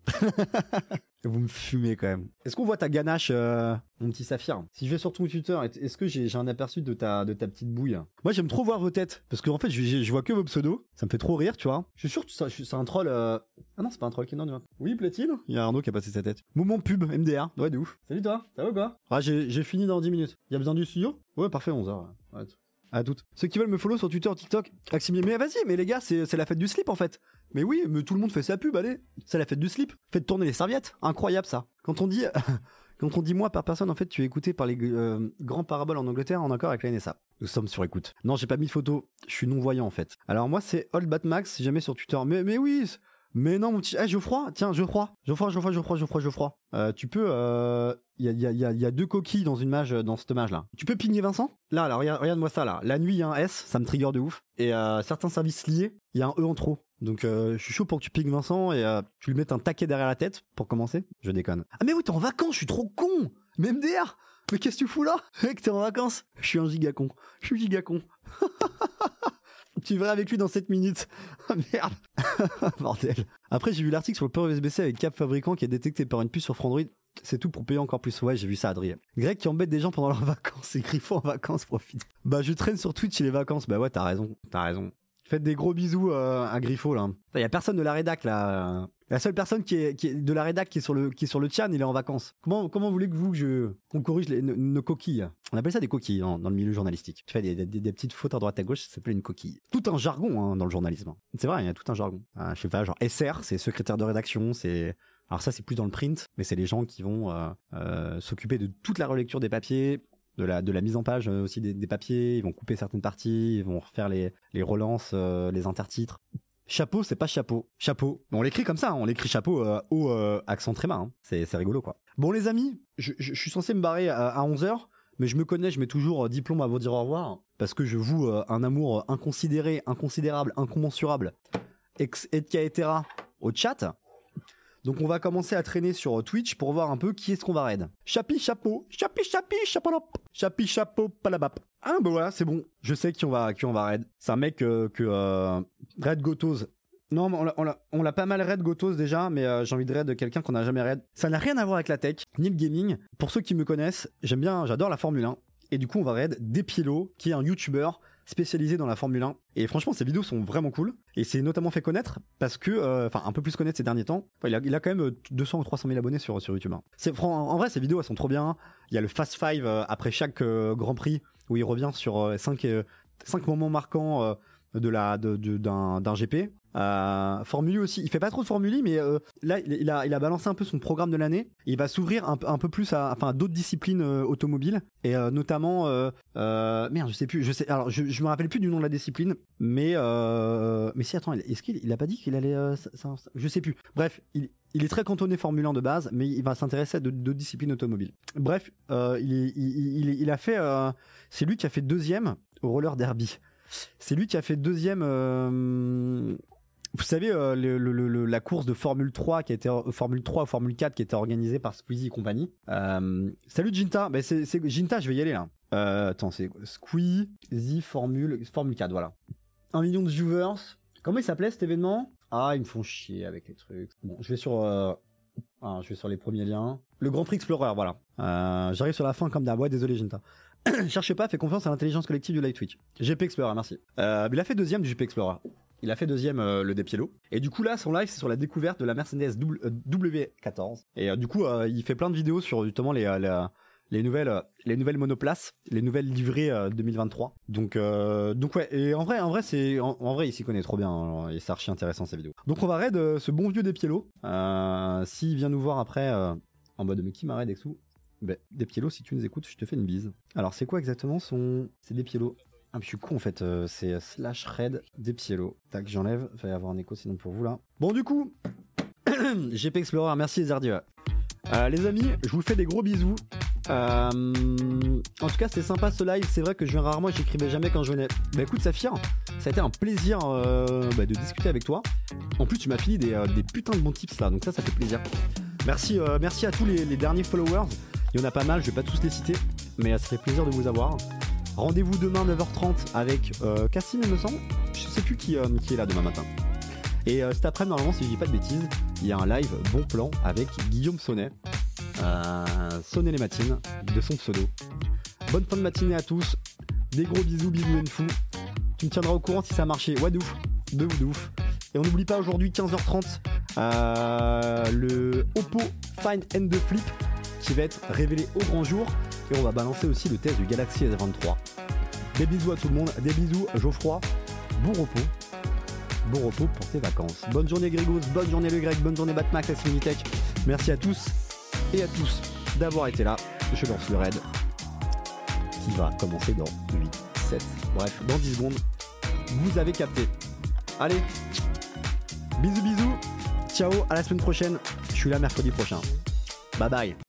Vous me fumez quand même. Est-ce qu'on voit ta ganache, euh, mon petit saphir? Si je vais sur ton Twitter, est-ce que j'ai un aperçu de ta, de ta petite bouille? Moi, j'aime trop voir vos têtes. Parce qu'en fait, je, je- vois que vos pseudos. Ça me fait trop rire, tu vois. Je suis sûr que c'est un troll. euh, Ah non, c'est pas un troll qui est non, du 20. Oui, platine? Il y a Arnaud qui a passé sa tête. Moment pub, MDR. Ouais, de ouf. Salut toi, ça va ou quoi? Ah, j'ai j'ai fini dans 10 minutes. Y a besoin du studio? Ouais, parfait, 11h. Ouais. À toutes. Ceux qui veulent me follow sur Twitter, TikTok, Aximier. Mais vas-y, mais les gars, c'est la fête du slip en fait. Mais oui, mais tout le monde fait sa pub, allez. C'est la fête du slip. Faites tourner les serviettes. Incroyable ça. Quand on dit. Quand on dit moi par personne, en fait, tu es écouté par les euh, grands paraboles en Angleterre en accord avec la NSA. Nous sommes sur écoute. Non, j'ai pas mis de photo. Je suis non-voyant, en fait. Alors moi, c'est Old Batmax, si jamais sur Twitter. Mais, mais oui mais non, mon petit... Eh, Geoffroy Tiens, Geoffroy Geoffroy, Geoffroy, Geoffroy, Geoffroy, Geoffroy. Euh, tu peux... Il y, a, y, a, y, a, y a deux coquilles dans une mage, dans cette mage-là. Tu peux pigner Vincent? Là, là, regarde- regarde-moi ça, là. La nuit, il y a un S, ça me trigger de ouf. Et euh, certains services liés, il y a un E en trop. Donc euh, je suis chaud pour que tu piques Vincent et euh, tu lui mettes un taquet derrière la tête pour commencer. Je déconne. Ah mais oui, t'es en vacances, je suis trop con Mais MDR Mais qu'est-ce que tu fous là? Mec, t'es en vacances Je suis un giga con. Je suis giga con. tu verras avec lui dans 7 minutes. Ah merde Bordel. Après, j'ai vu l'article sur le port USB-C avec Cap Fabricant qui est détecté par une puce sur Frandroid. C'est tout pour payer encore plus. Ouais, j'ai vu ça, Adrien. Greg qui embête des gens pendant leurs vacances. Et Griffon en vacances, profite. Bah, je traîne sur Twitch les vacances. Bah ouais, t'as raison. T'as raison. Faites des gros bisous euh, à Griffo là. Il y a personne de la rédac là. La seule personne qui est, de la rédac qui est sur le qui est sur le chan, il est en vacances. Comment comment voulez que je qu'on corrige nos, coquilles? On appelle ça des coquilles dans, dans le milieu journalistique. Tu fais des, des, petites fautes à droite à gauche, ça s'appelle une coquille. Tout un jargon hein, dans le journalisme. C'est vrai, il y a tout un jargon. Ah, je sais pas, genre SR, c'est secrétaire de rédaction, c'est alors ça c'est plus dans le print, mais c'est les gens qui vont euh, euh, s'occuper de toute la relecture des papiers, de la, mise en page euh, aussi des, papiers, ils vont couper certaines parties, ils vont refaire les, les relances, euh, les intertitres. Chapeau, c'est pas chapeau. Chapeau. On l'écrit comme ça, hein, on l'écrit chapeau euh, au euh, accent tréma. Hein. C'est, rigolo quoi. Bon les amis, je, suis censé me barrer à, à 11h, mais je me connais, je mets toujours diplôme à vous dire au revoir, parce que je euh, un amour inconsidéré, inconsidérable, incommensurable, ex et caetera au chat. Donc on va commencer à traîner sur Twitch pour voir un peu qui est-ce qu'on va raid. Chapi chapeau, chapi chapi chapolop, chapi chapeau palabap. Ah bah voilà, c'est bon. Je sais qui on va qui on va raid. C'est un mec euh, que euh, raid Gotos. Non, mais on l'a pas mal raid Gotos déjà, mais euh, j'ai envie de raid quelqu'un qu'on n'a jamais raid. Ça n'a rien à voir avec la tech, ni le gaming. Pour ceux qui me connaissent, j'aime bien, j'adore la Formule 1. Et du coup, on va raid Depielo, qui est un YouTuber spécialisé dans la Formule 1. Et franchement, ses vidéos sont vraiment cool. Et c'est notamment fait connaître parce que, euh, enfin, un peu plus connaître ces derniers temps. Il, a, quand même euh, 200 ou 300 000 abonnés sur, YouTube. hein. En vrai, ses vidéos, elles sont trop bien. Il y a le Fast Five euh, après chaque euh, Grand Prix où il revient sur 5 cinq moments marquants euh, de la, d'un, d'un GP. Euh, Formule 1 aussi, il fait pas trop de Formule 1, mais euh, là il a, il a balancé un peu son programme de l'année. Il va s'ouvrir un, peu- un peu plus à, enfin, d'autres disciplines euh, automobiles et euh, notamment, merde, je sais plus, je sais, alors je, me rappelle plus du nom de la discipline, mais mais si attends, est-ce qu'il il a pas dit qu'il allait, ça- ça- je sais plus. Bref, il, il est très cantonné Formule 1 de base, mais il va s'intéresser à d'autres disciplines automobiles. Bref, il, il, il, a fait, c'est lui qui a fait deuxième au roller derby. C'est lui qui a fait deuxième. euh, vous savez, euh, la course de Formule 3 qui été euh, Formule 3 ou Formule 4 qui été organisée par Squeezie et compagnie. Salut Ginta, ben c'est Ginta, je vais y aller là. Attends, c'est Squeezie Formule Formule 4, voilà. Un million de viewers. Comment il s'appelait cet événement? Ah, ils me font chier avec les trucs. Bon, je vais sur ah, les premiers liens. Le Grand Prix Explorer, voilà. J'arrive sur la fin comme d'hab. Ouais, désolé Ginta. Cherchez pas, fais confiance à l'intelligence collective du live Twitch. GP Explorer, merci. Euh, il a fait deuxième du GP Explorer. Il a fait deuxième euh, le Depielo. Et du coup là, son live, c'est sur la découverte de la Mercedes W- euh, W14. Et du coup, il fait plein de vidéos sur justement les, les nouvelles, les nouvelles monoplaces, les nouvelles livrées euh, 2023. Donc, ouais. Et en vrai, en vrai, c'est, en, il s'y connaît trop bien. hein, et c'est archi intéressant ces vidéos. Donc on va raid ce bon vieux Depielo. Euh, S'il vient nous voir après en mode mais qui m'a raid Exou ben, Despielo, si tu nous écoutes, je te fais une bise. Alors, c'est quoi exactement son. C'est Despielo. Ah, mais je suis con en fait, euh, c'est euh, slash red Despielo. Tac, j'enlève, il va y avoir un écho sinon pour vous là. Bon, du coup, GP Explorer, merci les. Euh, les amis, je vous fais des gros bisous. En tout cas, c'est sympa ce live. C'est vrai que je viens rarement et j'écrivais jamais quand je venais. Bah écoute, Saphir, ça a été un plaisir bah, de discuter avec toi. En plus, tu m'as fini des, des putains de bons tips là, donc ça, ça fait plaisir. Merci, merci à tous les derniers followers. Il y en a pas mal, je vais pas tous les citer, mais ça fait plaisir de vous avoir. Rendez-vous demain 9h30 avec euh, Cassim, il me semble. Je sais plus qui, euh, est là demain matin. Et euh, cet après-midi, normalement, si je dis pas de bêtises, il y a un live bon plan avec Guillaume Sonnet. Euh, Sonnet les matines, de son pseudo. Bonne fin de matinée à tous. Des gros bisous, bisous fou. Tu me tiendras au courant si ça a marché. Ouais, de ouf. De ouf. Et on n'oublie pas aujourd'hui, 15h30, euh, le Oppo Find and the Flip qui va être révélé au grand jour. Et on va balancer aussi le test du Galaxy S23. Des bisous à tout le monde, des bisous Geoffroy, bon repos, bon repos pour tes vacances. Bonne journée Grégos, bonne journée le Grec, bonne journée Batmax, la Tech. Merci à tous et à tous. d'avoir été là. Je lance le raid qui va commencer dans 8, 7, bref, dans 10 secondes. Vous avez capté. Allez, bisous bisous, ciao, à la semaine prochaine. Je suis là mercredi prochain. Bye bye.